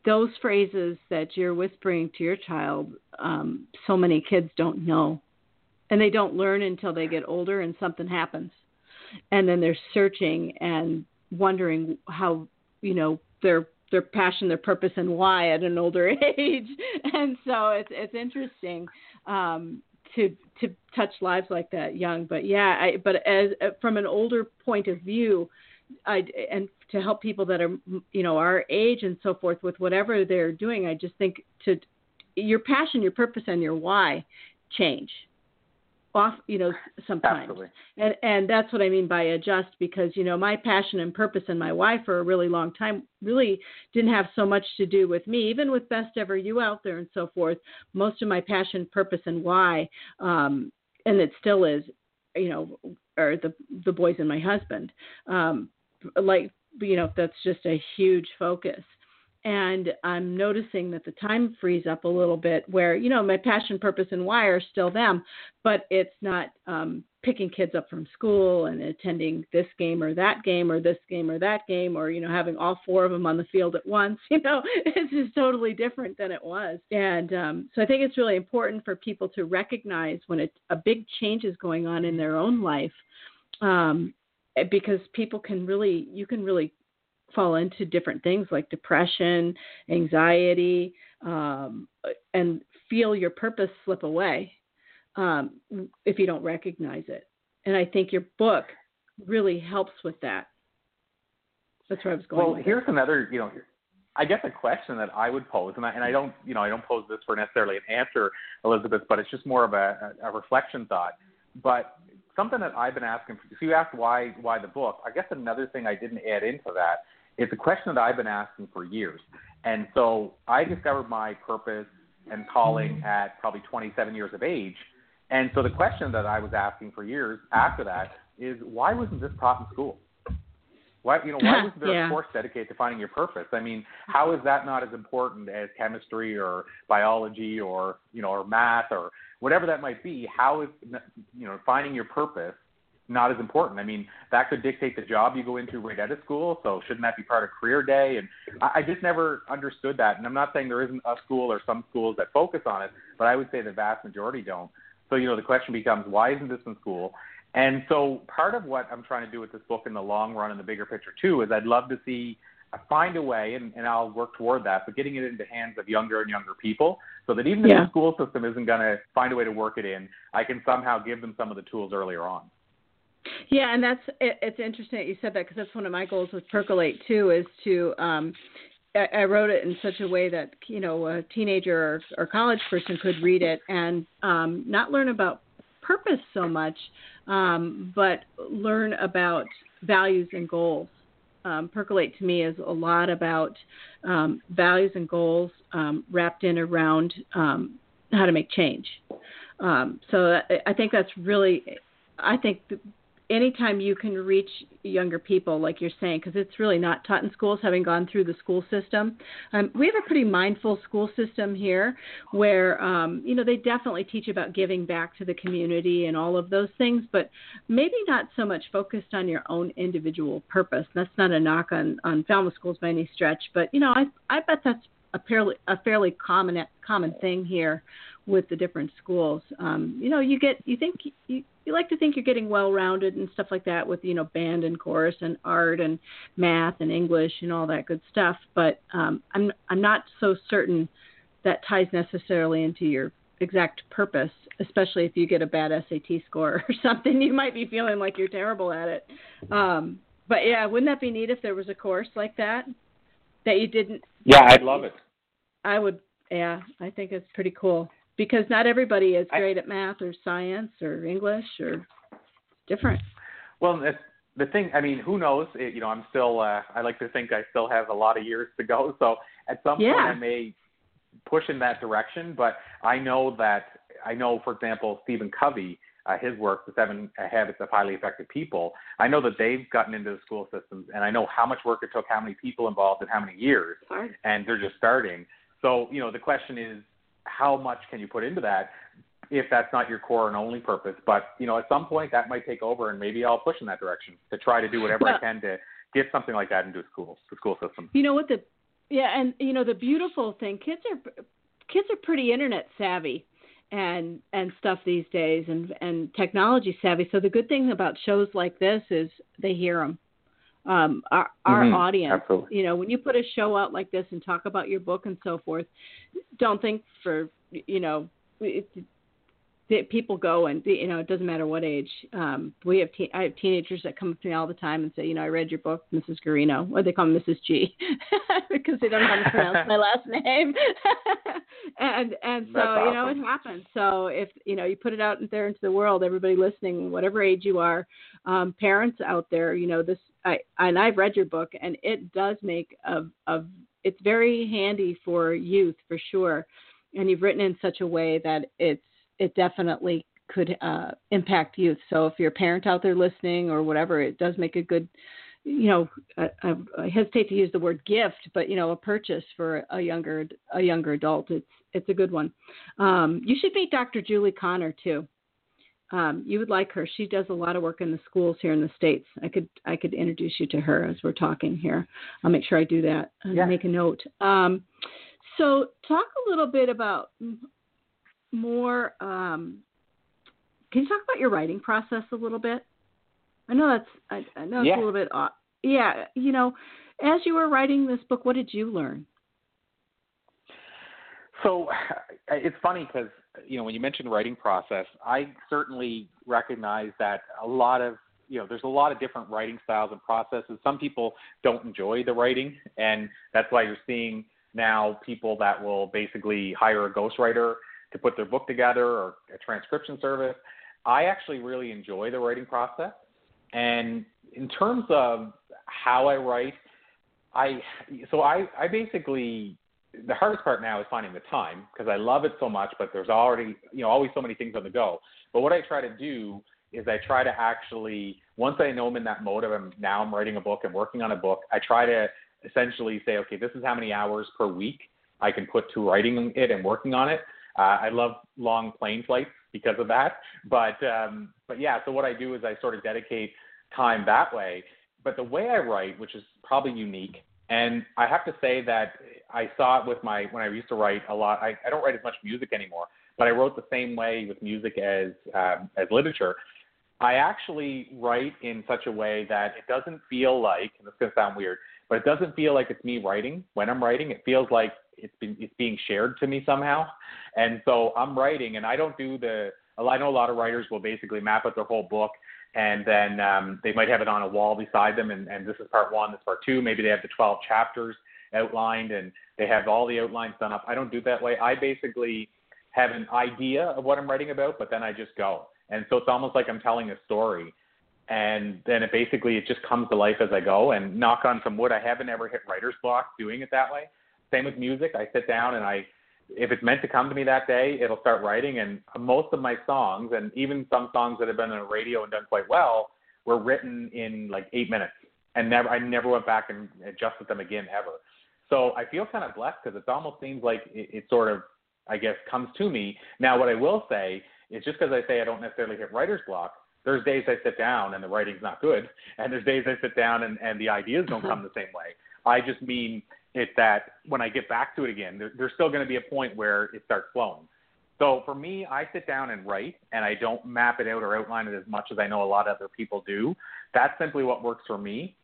those phrases that you're whispering to your child, um, so many kids don't know. And they don't learn until they get older and something happens. And then they're searching and wondering how you know their their passion their purpose and why at an older age. And so it's it's interesting um to to touch lives like that young. But yeah I, but as from an older point of view I, and to help people that are you know our age and so forth with whatever they're doing i just think to your passion your purpose and your why change off you know sometimes. Absolutely. and and that's what i mean by adjust because you know my passion and purpose and my why for a really long time really didn't have so much to do with me. Even with best ever you out there and so forth most of my passion purpose and why um and it still is you know are the the boys and my husband. Um like you know that's just a huge focus and I'm noticing that the time frees up a little bit where, you know, my passion, purpose, and why are still them, but it's not um, picking kids up from school and attending this game or that game or this game or that game or, you know, having all four of them on the field at once. You know, it's just totally different than it was. And um, so I think it's really important for people to recognize when it, a big change is going on in their own life. Um, because people can really, you can really fall into different things like depression, anxiety, um, and feel your purpose slip away um, if you don't recognize it. And I think your book really helps with that. That's where I was going. Well, here's it. another, you know, I guess a question that I would pose, and I, and I don't, you know, I don't pose this for necessarily an answer, Elizabeth, but it's just more of a, a reflection thought. But something that I've been asking. So you asked why why the book. I guess another thing I didn't add into that is a question that I've been asking for years. And so I discovered my purpose and calling mm-hmm. at probably 27 years of age. And so the question that I was asking for years after that is why wasn't this taught in school? Why you know why wasn't there yeah. a course dedicated to finding your purpose? I mean, how is that not as important as chemistry or biology or you know or math or whatever that might be? How is you know finding your purpose not as important? I mean, that could dictate the job you go into right out of school. So shouldn't that be part of career day? And I, I just never understood that. And I'm not saying there isn't a school or some schools that focus on it, but I would say the vast majority don't. So you know the question becomes why isn't this in school? And so part of what I'm trying to do with this book in the long run and the bigger picture too is I'd love to see find a way, and, and I'll work toward that, but getting it into hands of younger and younger people so that even if the school system isn't going to find a way to work it in, I can somehow give them some of the tools earlier on. Yeah, and that's it, it's interesting that you said that because that's one of my goals with Percolate too is to um I, I wrote it in such a way that you know a teenager or, or college person could read it and um not learn about purpose so much um but learn about values and goals. Um, Percolate to me is a lot about um, values and goals um, wrapped in around um, how to make change. Um, so I, I think that's really, I think th- anytime you can reach younger people, like you're saying, because it's really not taught in schools, having gone through the school system. Um, we have a pretty mindful school system here where, um, you know, they definitely teach about giving back to the community and all of those things, but maybe not so much focused on your own individual purpose. That's not a knock on, on Falmouth schools by any stretch, but, you know, I, I bet that's a fairly, a fairly common, common thing here with the different schools. Um, you know, you get you think you you like to think you're getting well rounded and stuff like that with you know band and chorus and art and math and English and all that good stuff. But um, I'm I'm not so certain that ties necessarily into your exact purpose, especially if you get a bad SAT score or something. You might be feeling like you're terrible at it. Um, but yeah, wouldn't that be neat if there was a course like that that you didn't? Yeah, I'd love it. I would. Yeah, I think it's pretty cool because not everybody is I- great at math or science or English or different. Well, that's the thing. I mean, who knows? It, you know, I'm still. Uh, I like to think I still have a lot of years to go. So at some point, I may push in that direction. But I know that I know, for example, Stephen Covey, uh, his work, The Seven Habits of Highly Effective People. I know that they've gotten into the school systems, and I know how much work it took, how many people involved, and how many years. And they're just starting. So, you know, the question is how much can you put into that if that's not your core and only purpose? But, you know, at some point that might take over and maybe I'll push in that direction to try to do whatever Well- I can to get something like that into schools, the school system. You know what the yeah, and you know the beautiful thing, kids are kids are pretty internet savvy and and stuff these days and and technology savvy. So the good thing about shows like this is they hear them. Um, our our Mhm, audience, absolutely. you know, when you put a show out like this and talk about your book and so forth, don't think for you know it, that people go and you know it doesn't matter what age. Um, we have te- I have teenagers that come up to me all the time and say, you know, I read your book, Mrs. Guarino, or they call me Mrs. G, because they don't know how to pronounce my last name. and and so That's you know it happens. So if you know you put it out there into the world, everybody listening, whatever age you are, um, parents out there, you know this. I and I've read your book, and it does make a a it's very handy for youth for sure and you've written in such a way that it's it definitely could uh, impact youth. So if you're a parent out there listening or whatever, it does make a good, you know, I, I hesitate to use the word gift, but you know, a purchase for a younger a younger adult. It's it's a good one. Um, you should meet Dr. Julie Connor too. Um, you would like her. She does a lot of work in the schools here in the states. I could I could introduce you to her as we're talking here. I'll make sure I do that and Yeah. make a note. Um, so talk a little bit about more. Um, can you talk about your writing process a little bit? I know that's I, I know it's Yeah. a little bit odd. Yeah, you know, as you were writing this book, what did you learn? So it's funny because you know when you mentioned writing process, I certainly recognize that a lot of you know there's a lot of different writing styles and processes. Some people don't enjoy the writing, and that's why you're seeing now people that will basically hire a ghostwriter to put their book together or a transcription service. I actually really enjoy the writing process. And in terms of how I write, I so I I basically the hardest part now is finding the time because I love it so much, but there's already you know always so many things on the go. But what I try to do is I try to actually once I know I'm in that mode of I'm, now I'm writing a book and working on a book, I try to essentially say, okay, this is how many hours per week I can put to writing it and working on it. Uh, I love long plane flights because of that. But um, but yeah, so what I do is I sort of dedicate time that way. But the way I write, which is probably unique, and I have to say that I saw it with my when I used to write a lot. I, I don't write as much music anymore, but I wrote the same way with music as um, as literature. I actually write in such a way that it doesn't feel like, and it's going to sound weird, but it doesn't feel like it's me writing when I'm writing. It feels like it's been it's being shared to me somehow. And so I'm writing, and I don't do the. I know a lot of writers will basically map out their whole book, and then um, they might have it on a wall beside them, and, and this is part one, this is part two. Maybe they have the 12 chapters outlined, and they have all the outlines done up. I don't do it that way. I basically have an idea of what I'm writing about, but then I just go. And so it's almost like I'm telling a story. And then it basically it just comes to life as I go. And knock on some wood, I haven't ever hit writer's block doing it that way. Same with music. I sit down and I, if it's meant to come to me that day, it'll start writing. And most of my songs, and even some songs that have been on the radio and done quite well, were written in like eight minutes. And never, I never went back and adjusted them again ever. So I feel kind of blessed because it almost seems like it, it sort of, I guess, comes to me. Now, what I will say is just because I say I don't necessarily hit writer's block, there's days I sit down and the writing's not good, and there's days I sit down and, and the ideas don't come the same way. I just mean it's that when I get back to it again, there, there's still going to be a point where it starts flowing. So for me, I sit down and write, and I don't map it out or outline it as much as I know a lot of other people do. That's simply what works for me.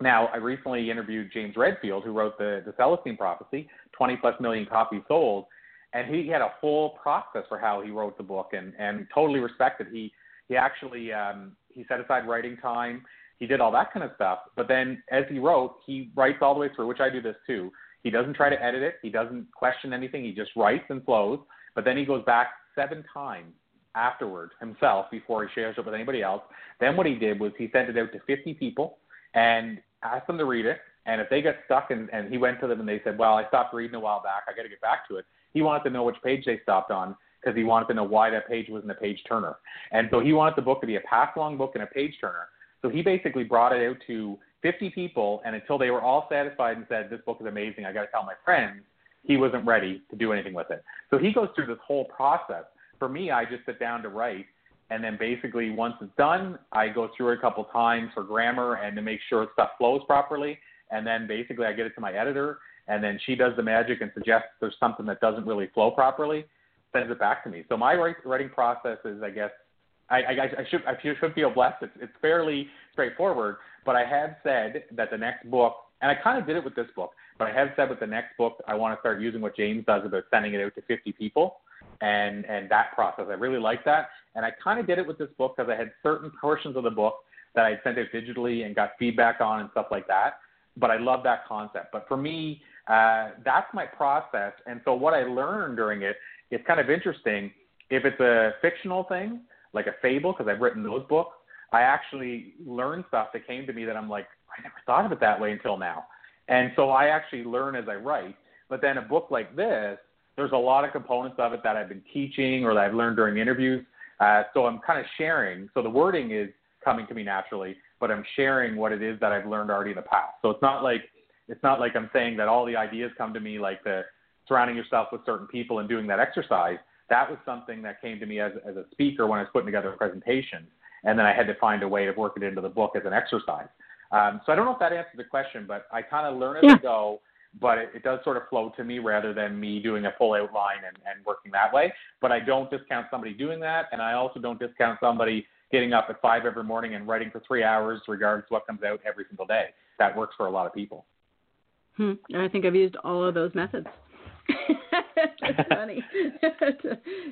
Now, I recently interviewed James Redfield, who wrote the, the Celestine Prophecy, 20 plus million copies sold, and he had a whole process for how he wrote the book, and and totally respected. He he actually um, he set aside writing time he did all that kind of stuff. But then as he wrote, he writes all the way through, which I do this too. He doesn't try to edit it. He doesn't question anything. He just writes and flows. But then he goes back seven times afterward himself before he shares it with anybody else. Then what he did was he sent it out to 50 people and asked them to read it. And if they got stuck and, and he went to them and they said, well, I stopped reading a while back. I got to get back to it. He wanted to know which page they stopped on because he wanted to know why that page wasn't a page turner. And so he wanted the book to be a pass along book and a page turner. So he basically brought it out to 50 people, and until they were all satisfied and said, This book is amazing, I got to tell my friends, he wasn't ready to do anything with it. So he goes through this whole process. For me, I just sit down to write, and then basically once it's done, I go through it a couple times for grammar and to make sure stuff flows properly. And then basically I get it to my editor, and then she does the magic and suggests there's something that doesn't really flow properly, sends it back to me. So my writing process is, I guess, I, I, I should I should feel blessed. It's, it's fairly straightforward, but I have said that the next book, and I kind of did it with this book, but I have said with the next book, I want to start using what James does about sending it out to 50 people, and and that process. I really like that, and I kind of did it with this book because I had certain portions of the book that I sent out digitally and got feedback on and stuff like that. But I love that concept. But for me, uh, that's my process, and so what I learned during it, it's kind of interesting. If it's a fictional thing, like a fable because I've written those books. I actually learned stuff that came to me that I'm like, I never thought of it that way until now. And so I actually learn as I write. But then a book like this, there's a lot of components of it that I've been teaching or that I've learned during interviews. Uh, so I'm kind of sharing. So the wording is coming to me naturally, but I'm sharing what it is that I've learned already in the past. So it's not like it's not like I'm saying that all the ideas come to me like the surrounding yourself with certain people and doing that exercise that was something that came to me as, as a speaker when I was putting together presentations. And then I had to find a way to work it into the book as an exercise. Um, so I don't know if that answers the question, but I kind of learn as yeah. I go, but it, it, does sort of flow to me rather than me doing a full outline and, and working that way. But I don't discount somebody doing that. And I also don't discount somebody getting up at five every morning and writing for three hours, regardless of what comes out every single day. That works for a lot of people. Hmm. I think I've used all of those methods. that's funny.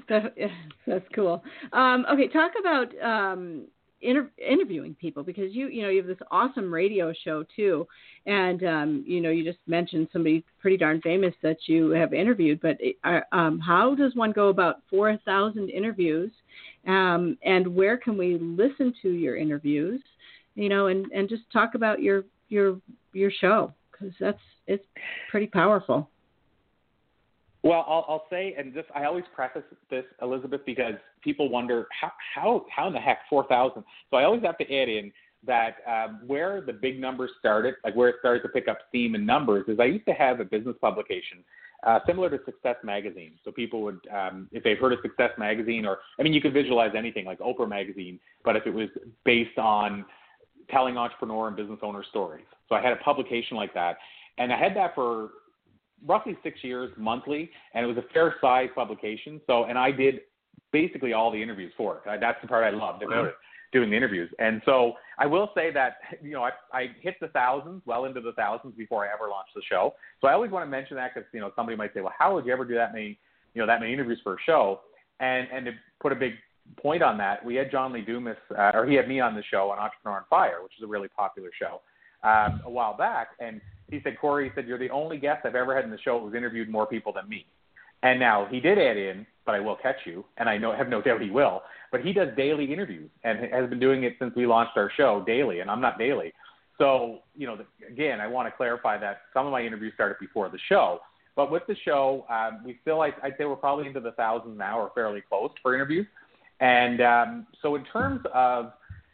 that's cool. Um, okay, talk about um, inter- interviewing people because you you know you have this awesome radio show too, and um, you know you just mentioned somebody pretty darn famous that you have interviewed. But uh, um, how does one go about four thousand interviews? Um, and where can we listen to your interviews? You know, and, and just talk about your your your show because that's it's pretty powerful. Well, I'll, I'll say, and this I always preface this, Elizabeth, because people wonder how how how in the heck four thousand. So I always have to add in that um, where the big numbers started, like where it started to pick up steam and numbers, is I used to have a business publication uh, similar to Success Magazine. So people would, um, if they've heard of Success Magazine, or I mean, you could visualize anything like Oprah Magazine, but if it was based on telling entrepreneur and business owner stories. So I had a publication like that, and I had that for roughly six years monthly, and it was a fair size publication. So, and I did basically all the interviews for it. That's the part I loved about it doing the interviews. And so I will say that, you know, I, I hit the thousands, well into the thousands before I ever launched the show. So I always want to mention that because, you know, somebody might say, well, how would you ever do that many, you know, that many interviews for a show? And, and to put a big point on that, we had John Lee Dumas, uh, or he had me on the show on Entrepreneur on Fire, which is a really popular show, um, a while back. And he said, Corey, he said, you're the only guest I've ever had in the show who's interviewed more people than me. And now he did add in, but I will catch you, and I know have no doubt he will. But he does daily interviews and has been doing it since we launched our show daily, and I'm not daily. So you know, again, I want to clarify that some of my interviews started before the show, but with the show, um, we still I'd, I'd say we're probably into the thousands now, or fairly close for interviews. And um, so in terms of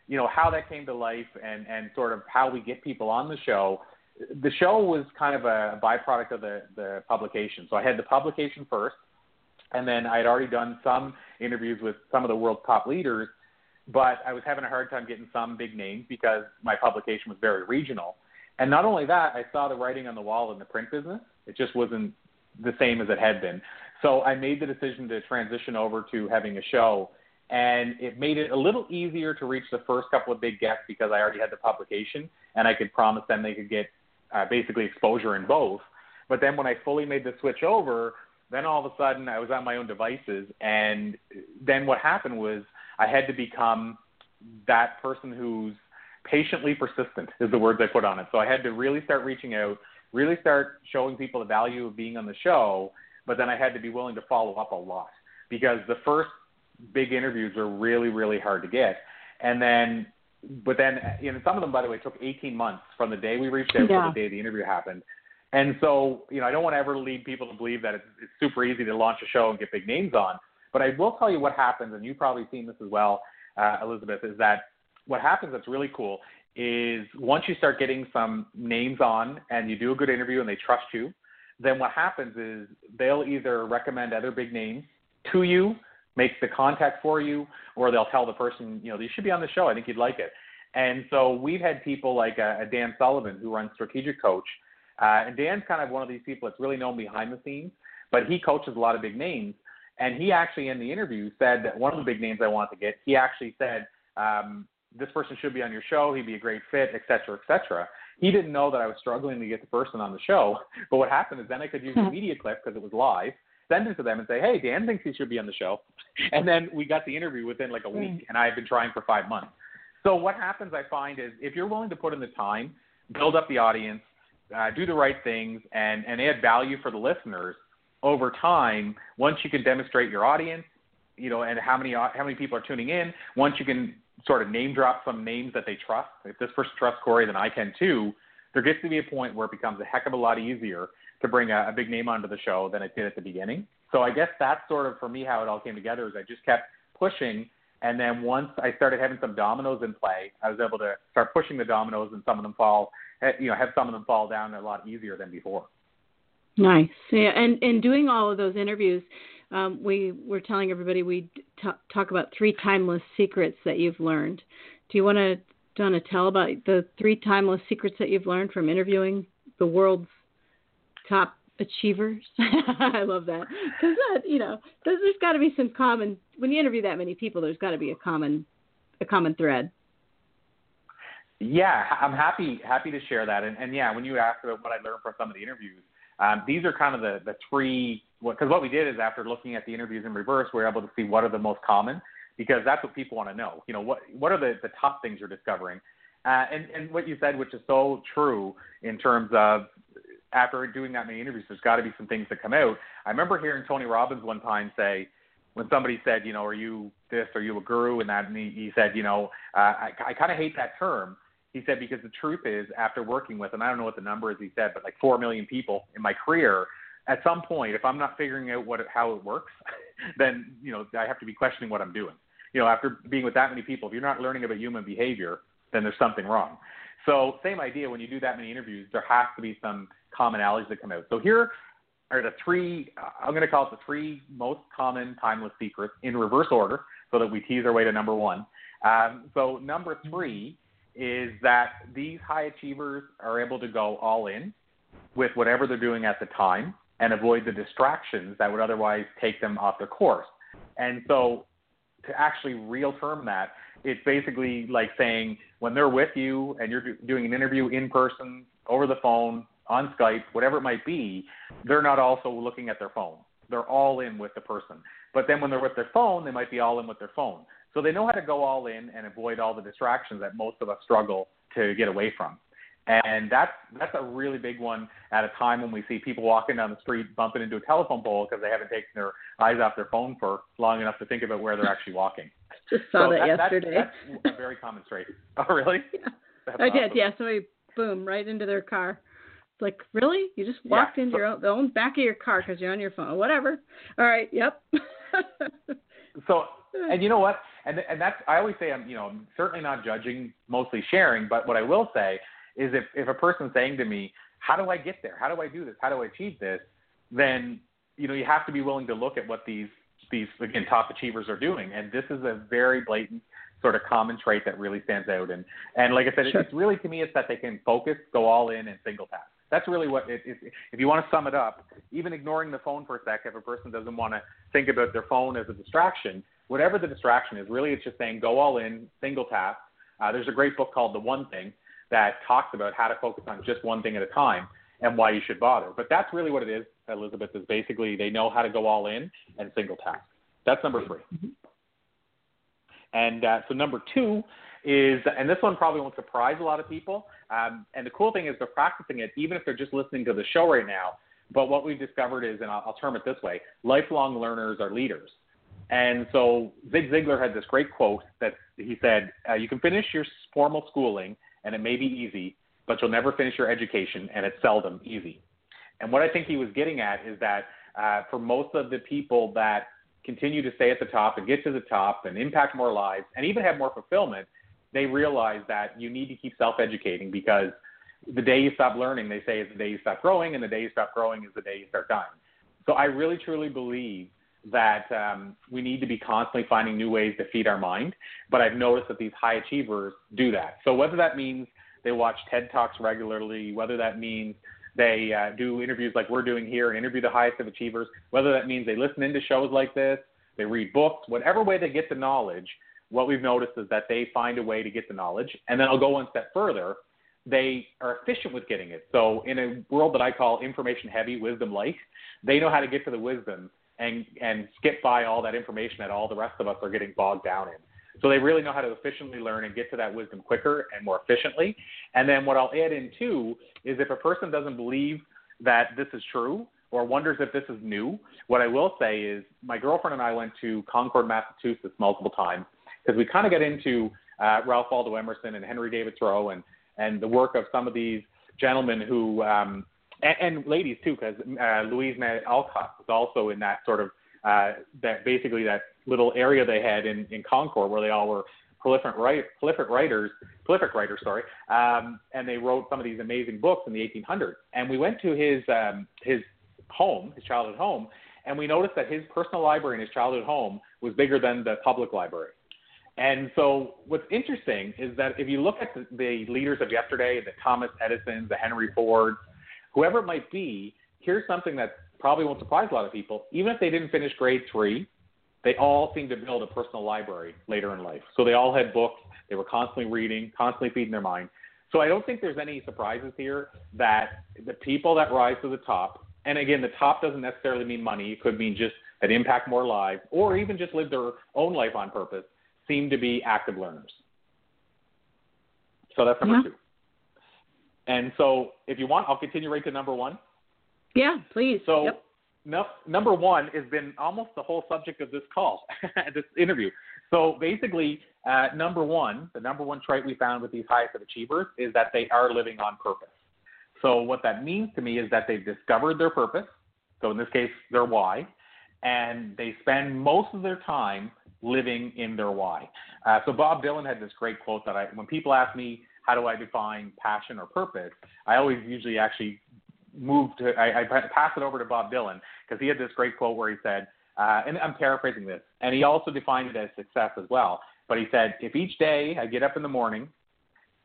you know how that came to life and and sort of how we get people on the show the show was kind of a byproduct of the, the publication. So I had the publication first, and then I had already done some interviews with some of the world's top leaders, but I was having a hard time getting some big names because my publication was very regional. And not only that, I saw the writing on the wall in the print business. It just wasn't the same as it had been. So I made the decision to transition over to having a show. And it made it a little easier to reach the first couple of big guests because I already had the publication and I could promise them they could get uh, basically exposure in both. But then when I fully made the switch over, then all of a sudden I was on my own devices, and then what happened was I had to become that person who's patiently persistent is the words I put on it. So I had to really start reaching out, really start showing people the value of being on the show, but then I had to be willing to follow up a lot because the first big interviews are really, really hard to get. And then but then you know some of them by the way took 18 months from the day we reached out yeah. to the day the interview happened and so you know i don't want to ever lead people to believe that it's, it's super easy to launch a show and get big names on but i will tell you what happens and you've probably seen this as well uh, elizabeth is that what happens that's really cool is once you start getting some names on and you do a good interview and they trust you then what happens is they'll either recommend other big names to you make the contact for you, or they'll tell the person, you know, you should be on the show. I think you'd like it. And so we've had people like uh, Dan Sullivan, who runs Strategic Coach. Uh, and Dan's kind of one of these people that's really known behind the scenes, but he coaches a lot of big names. And he actually, in the interview, said that one of the big names I want to get, he actually said, um, this person should be on your show. He'd be a great fit, et cetera, et cetera. He didn't know that I was struggling to get the person on the show. But what happened is then I could use the media clip because it was live send it to them and say, hey, Dan thinks he should be on the show. And then we got the interview within like a week, mm. and I've been trying for five months. So what happens, I find, is if you're willing to put in the time, build up the audience, uh, do the right things, and, and add value for the listeners over time, once you can demonstrate your audience, you know, and how many how many people are tuning in, once you can sort of name drop some names that they trust. If this person trusts Corey, then I can too. There gets to be a point where it becomes a heck of a lot easier to bring a, a big name onto the show than it did at the beginning. So I guess that's sort of for me how it all came together is I just kept pushing and then once I started having some dominoes in play, I was able to start pushing the dominoes and some of them fall, eh, you know, have some of them fall down a lot easier than before. Nice. Yeah, and and doing all of those interviews, um, we were telling everybody we t- talk about three timeless secrets that you've learned. Do you want to to tell about the three timeless secrets that you've learned from interviewing the world's top achievers. I love that because that you know there's, there's got to be some common when you interview that many people. There's got to be a common a common thread. Yeah, I'm happy happy to share that. And, and yeah, when you asked about what I learned from some of the interviews, um, these are kind of the the three. Because what, what we did is after looking at the interviews in reverse, we were able to see what are the most common because that's what people want to know. You know, what what are the the top things you're discovering? Uh, and and what you said, which is so true in terms of after doing that many interviews, there's got to be some things that come out. I remember hearing Tony Robbins one time say, when somebody said, you know, are you this? Are you a guru? And that, and he, he said, you know, uh, I, I kind of hate that term. He said because the truth is, after working with, and I don't know what the number is, he said, but like four million people in my career, at some point, if I'm not figuring out what how it works, then you know I have to be questioning what I'm doing. You know, after being with that many people, if you're not learning about human behavior, then there's something wrong. So same idea. When you do that many interviews, there has to be some commonalities that come out. So here are the three. I'm going to call it the three most common timeless secrets in reverse order, so that we tease our way to number one. Um, so number three is that these high achievers are able to go all in with whatever they're doing at the time and avoid the distractions that would otherwise take them off their course. And so to actually real term that, it's basically like saying when they're with you and you're doing an interview in person, over the phone, on Skype, whatever it might be, they're not also looking at their phone. They're all in with the person. But then when they're with their phone, they might be all in with their phone. So they know how to go all in and avoid all the distractions that most of us struggle to get away from. And that's that's a really big one at a time when we see people walking down the street bumping into a telephone pole because they haven't taken their eyes off their phone for long enough to think about where they're actually walking. Just saw so that, that yesterday. That's, that's, a very common trait. Oh, really? Yeah. I awesome. did. Yeah. Somebody boom right into their car. It's like really? You just walked yeah. into so, your own, the own back of your car because you're on your phone. Whatever. All right. Yep. so and you know what? And and that's I always say I'm you know I'm certainly not judging, mostly sharing. But what I will say is if, if a person's saying to me, how do I get there? How do I do this? How do I achieve this? Then, you know, you have to be willing to look at what these, these again, top achievers are doing. And this is a very blatant sort of common trait that really stands out. And, and like I said, sure. it's really, to me, it's that they can focus, go all in and single task. That's really what it is. If you want to sum it up, even ignoring the phone for a sec, if a person doesn't want to think about their phone as a distraction, whatever the distraction is, really it's just saying go all in, single task. Uh, there's a great book called The One Thing that talks about how to focus on just one thing at a time and why you should bother. But that's really what it is, Elizabeth, is basically they know how to go all in and single task. That's number 3 mm-hmm. And uh, so number two is, and this one probably won't surprise a lot of people. Um, and the cool thing is they're practicing it even if they're just listening to the show right now. But what we've discovered is, and I'll, I'll term it this way, lifelong learners are leaders. And so Zig Ziglar had this great quote that he said, uh, "You can finish your formal schooling and it may be easy, but you'll never finish your education, and it's seldom easy. And what I think he was getting at is that uh, for most of the people that continue to stay at the top and get to the top and impact more lives and even have more fulfillment, they realize that you need to keep self educating because the day you stop learning, they say, is the day you stop growing, and the day you stop growing is the day you start dying. So I really truly believe that um, we need to be constantly finding new ways to feed our mind. But I've noticed that these high achievers do that. So whether that means they watch TED Talks regularly, whether that means they uh, do interviews like we're doing here and interview the highest of achievers, whether that means they listen into shows like this, they read books, whatever way they get the knowledge, what we've noticed is that they find a way to get the knowledge. And then I'll go one step further. They are efficient with getting it. So in a world that I call information heavy, wisdom light, they know how to get to the wisdom and and skip by all that information that all the rest of us are getting bogged down in. So they really know how to efficiently learn and get to that wisdom quicker and more efficiently. And then what I'll add in too is if a person doesn't believe that this is true or wonders if this is new, what I will say is my girlfriend and I went to Concord, Massachusetts multiple times because we kind of get into uh, Ralph Waldo Emerson and Henry David Thoreau and and the work of some of these gentlemen who um, and, and ladies too, because uh, Louise May Alcott was also in that sort of uh, that basically that little area they had in, in Concord where they all were prolific, write, prolific writers, prolific writers, sorry, um, and they wrote some of these amazing books in the 1800s. And we went to his um, his home, his childhood home, and we noticed that his personal library in his childhood home was bigger than the public library. And so what's interesting is that if you look at the, the leaders of yesterday, the Thomas Edisons, the Henry Fords, whoever it might be, here's something that probably won't surprise a lot of people. Even if they didn't finish grade three, they all seemed to build a personal library later in life. So they all had books. They were constantly reading, constantly feeding their mind. So I don't think there's any surprises here that the people that rise to the top, and again, the top doesn't necessarily mean money. It could mean just that impact more lives, or even just live their own life on purpose, seem to be active learners. So that's number yeah. two. And so, if you want, I'll continue right to number one. Yeah, please. So, yep. No, number one has been almost the whole subject of this call, this interview. So basically, uh, number one, the number one trait we found with these highest of achievers is that they are living on purpose. So what that means to me is that they've discovered their purpose. So in this case, their why, and they spend most of their time living in their why. Uh, so Bob Dylan had this great quote that I, when people ask me how do I define passion or purpose, I always usually actually move to I, I pass it over to Bob Dylan because he had this great quote where he said, uh, and I'm paraphrasing this, and he also defined it as success as well. But he said, if each day I get up in the morning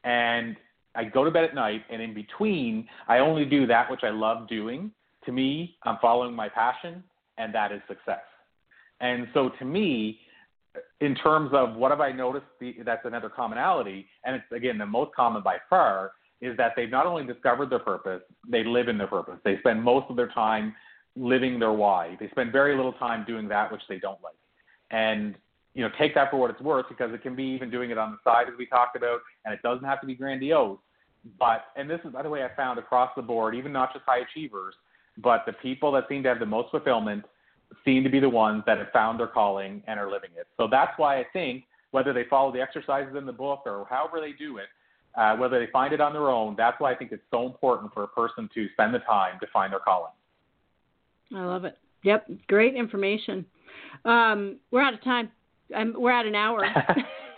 and I go to bed at night, and in between I only do that which I love doing, to me, I'm following my passion, and that is success. And so to me, in terms of what have I noticed, the, that's another commonality, and it's again the most common by far, is that they've not only discovered their purpose, they live in their purpose. They spend most of their time living their why. They spend very little time doing that which they don't like. And you know, take that for what it's worth because it can be even doing it on the side as we talked about, and it doesn't have to be grandiose. But and this is by the way I found across the board, even not just high achievers, but the people that seem to have the most fulfillment seem to be the ones that have found their calling and are living it. So that's why I think whether they follow the exercises in the book or however they do it, uh, whether they find it on their own, that's why I think it's so important for a person to spend the time to find their calling. I love it. Yep, great information. Um, we're out of time. I'm, we're at an hour.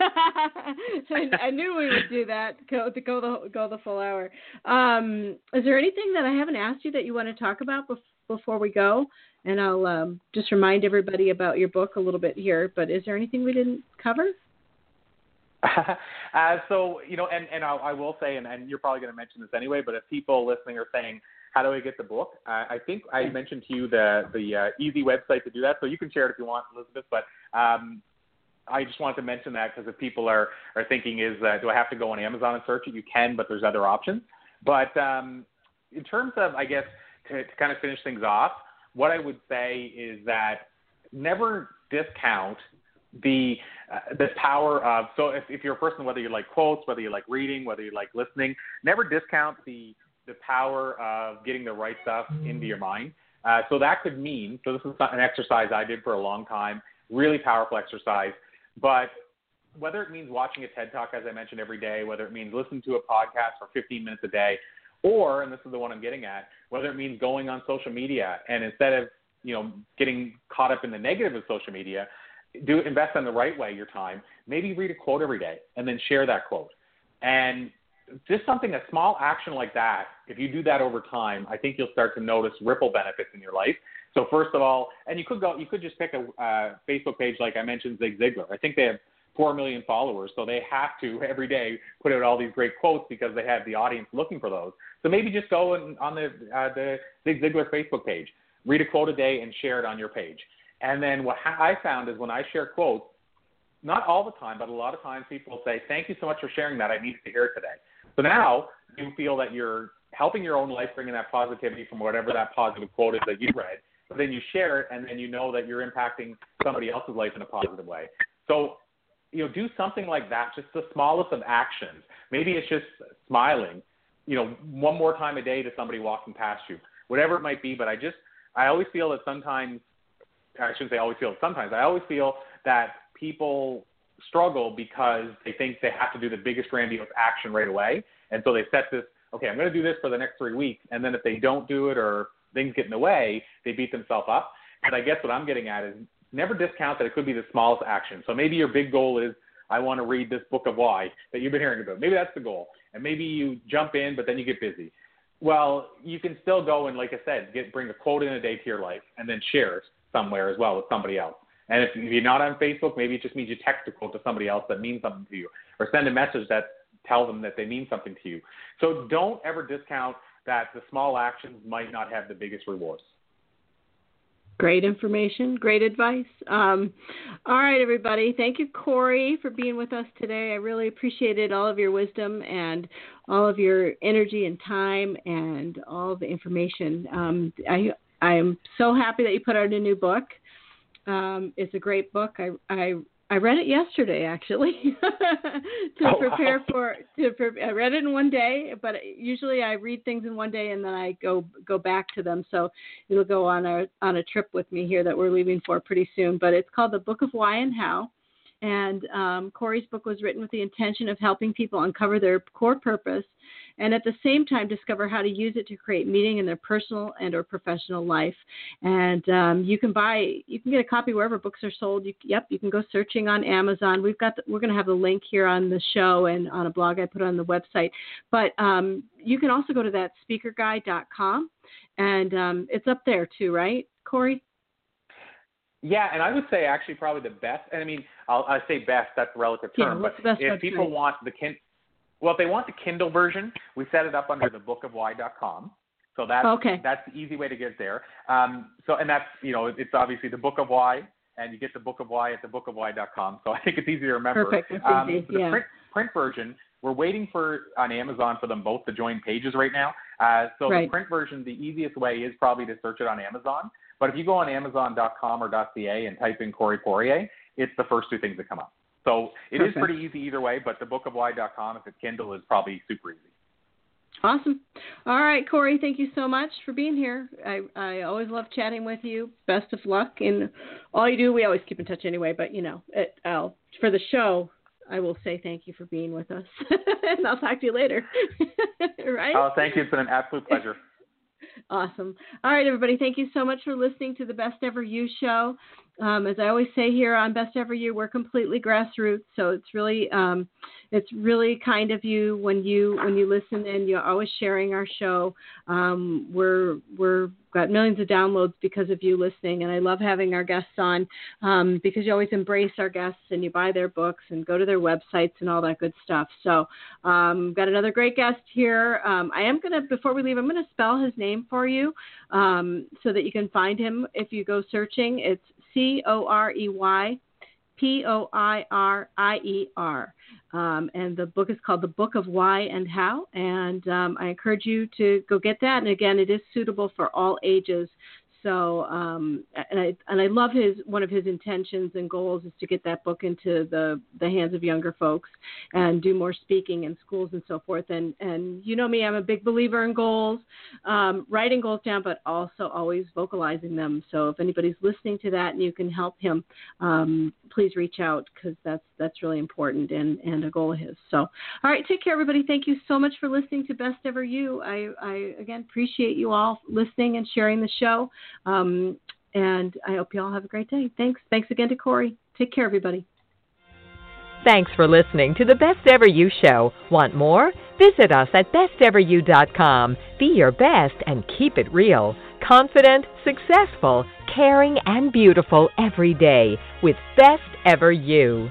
I, I, knew we would do that. Go to go the go the full hour. Um, is there anything that I haven't asked you that you want to talk about bef- before we go? And I'll um, just remind everybody about your book a little bit here. But is there anything we didn't cover? uh, so you know, and and I'll, I will say, and, and you're probably going to mention this anyway, but if people listening are saying, "How do I get the book?" Uh, I think I mentioned to you the the uh, easy website to do that, so you can share it if you want, Elizabeth. But um, I just wanted to mention that because if people are are thinking, "Is uh, do I have to go on Amazon and search it?" You can, but there's other options. But um, in terms of, I guess, to, to kind of finish things off, what I would say is that never discount the uh, the power of so if, if you're a person whether you like quotes whether you like reading whether you like listening never discount the the power of getting the right stuff into your mind. Uh, so that could mean so this is an exercise i did for a long time really powerful exercise but whether it means watching a ted talk as i mentioned every day whether it means listening to a podcast for 15 minutes a day or and this is the one i'm getting at whether it means going on social media and instead of you know getting caught up in the negative of social media do invest in the right way your time. Maybe read a quote every day and then share that quote. And just something, a small action like that, if you do that over time, I think you'll start to notice ripple benefits in your life. So first of all, and you could go, you could just pick a uh, Facebook page like I mentioned, Zig Ziglar. I think they have four million followers, so they have to every day put out all these great quotes because they have the audience looking for those. So maybe just go and, on the uh, the Zig Ziglar Facebook page, read a quote a day and share it on your page. And then what I found is when I share quotes, not all the time, but a lot of times people say, "Thank you so much for sharing that. I needed to hear it today." So now you feel that you're helping your own life, bringing that positivity from whatever that positive quote is that you read. But then you share it, and then you know that you're impacting somebody else's life in a positive way. So, you know, do something like that. Just the smallest of actions. Maybe it's just smiling. You know, one more time a day to somebody walking past you, whatever it might be. But I just, I always feel that sometimes I shouldn't say always feel sometimes. I always feel that people struggle because they think they have to do the biggest grandiose action right away. And so they set this, okay, I'm going to do this for the next three weeks. And then if they don't do it or things get in the way, they beat themselves up. And I guess what I'm getting at is never discount that it could be the smallest action. So maybe your big goal is, I want to read this book of why that you've been hearing about. Maybe that's the goal. And maybe you jump in, but then you get busy. Well, you can still go and, like I said, get bring a quote in a day to your life and then share it somewhere as well with somebody else. And if you're not on Facebook, maybe it just means you text a quote to somebody else that means something to you, or send a message that tells them that they mean something to you. So don't ever discount that the small actions might not have the biggest rewards. Great information, great advice. Um, all right, everybody. Thank you, Corey, for being with us today. I really appreciated all of your wisdom and all of your energy and time and all the information. Um, I I am so happy that you put out a new book. Um, it's a great book. I, I I read it yesterday actually to oh, prepare wow. for to pre- I read it in one day, but usually I read things in one day and then I go go back to them. So it'll go on a on a trip with me here that we're leaving for pretty soon. But it's called the Book of Why and How. And um, Corey's book was written with the intention of helping people uncover their core purpose and at the same time discover how to use it to create meaning in their personal and or professional life. And um, you can buy, you can get a copy wherever books are sold. You, yep, you can go searching on Amazon. We've got, the, we're going to have the link here on the show and on a blog I put on the website. But um, you can also go to that speakerguy.com and um, it's up there too, right, Corey? Yeah, and I would say actually probably the best. And I mean, I'll, I say best. That's a relative term. Yeah, but if people want the kin, well, if they want the Kindle version, we set it up under the bookofwhy.com. So that's okay. that's the easy way to get there. Um, so and that's you know it's obviously the Book of Why, and you get the Book of Why at the bookofwhy.com. So I think it's easy to remember. Perfect. Um, easy. The yeah. print, print version, we're waiting for on Amazon for them both to join pages right now. Uh, so right. the print version, the easiest way is probably to search it on Amazon. But if you go on Amazon.com or .ca and type in Corey Poirier, it's the first two things that come up. So it Perfect. is pretty easy either way. But the Book of Why.com, if it's Kindle, is probably super easy. Awesome. All right, Corey, thank you so much for being here. I, I always love chatting with you. Best of luck in all you do. We always keep in touch anyway, but you know, it, I'll, for the show, I will say thank you for being with us, and I'll talk to you later. right? Oh, thank you. It's been an absolute pleasure. Awesome. All right, everybody. Thank you so much for listening to the Best Ever You show. Um, as I always say here on Best Ever You, we're completely grassroots, so it's really um, it's really kind of you when you when you listen and you're always sharing our show. Um, we're we're got millions of downloads because of you listening, and I love having our guests on um, because you always embrace our guests and you buy their books and go to their websites and all that good stuff. So, um, got another great guest here. Um, I am gonna before we leave, I'm gonna spell his name for you so that you can find him if you go searching. It's C O R E Y P O I R I E R. Um, and the book is called The Book of Why and How. And um, I encourage you to go get that. And again, it is suitable for all ages. So, um, and I and I love his one of his intentions and goals is to get that book into the the hands of younger folks and do more speaking in schools and so forth. And and you know me, I'm a big believer in goals, um, writing goals down, but also always vocalizing them. So if anybody's listening to that and you can help him, um, please reach out because that's that's really important and and a goal of his. So, all right, take care, everybody. Thank you so much for listening to Best Ever You. I I again appreciate you all listening and sharing the show. Um, and I hope you all have a great day. Thanks. Thanks again to Corey. Take care, everybody. Thanks for listening to the Best Ever You Show. Want more? Visit us at besteveryou.com. Be your best and keep it real. Confident, successful, caring, and beautiful every day with Best Ever You.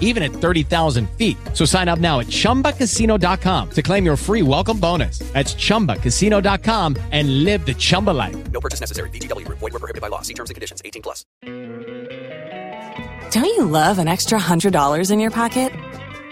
even at 30,000 feet. So sign up now at chumbacasino.com to claim your free welcome bonus. That's chumbacasino.com and live the Chumba life. No purchase necessary. VGW Group. Void were prohibited by law. See terms and conditions. 18 plus. Don't you love an extra $100 in your pocket?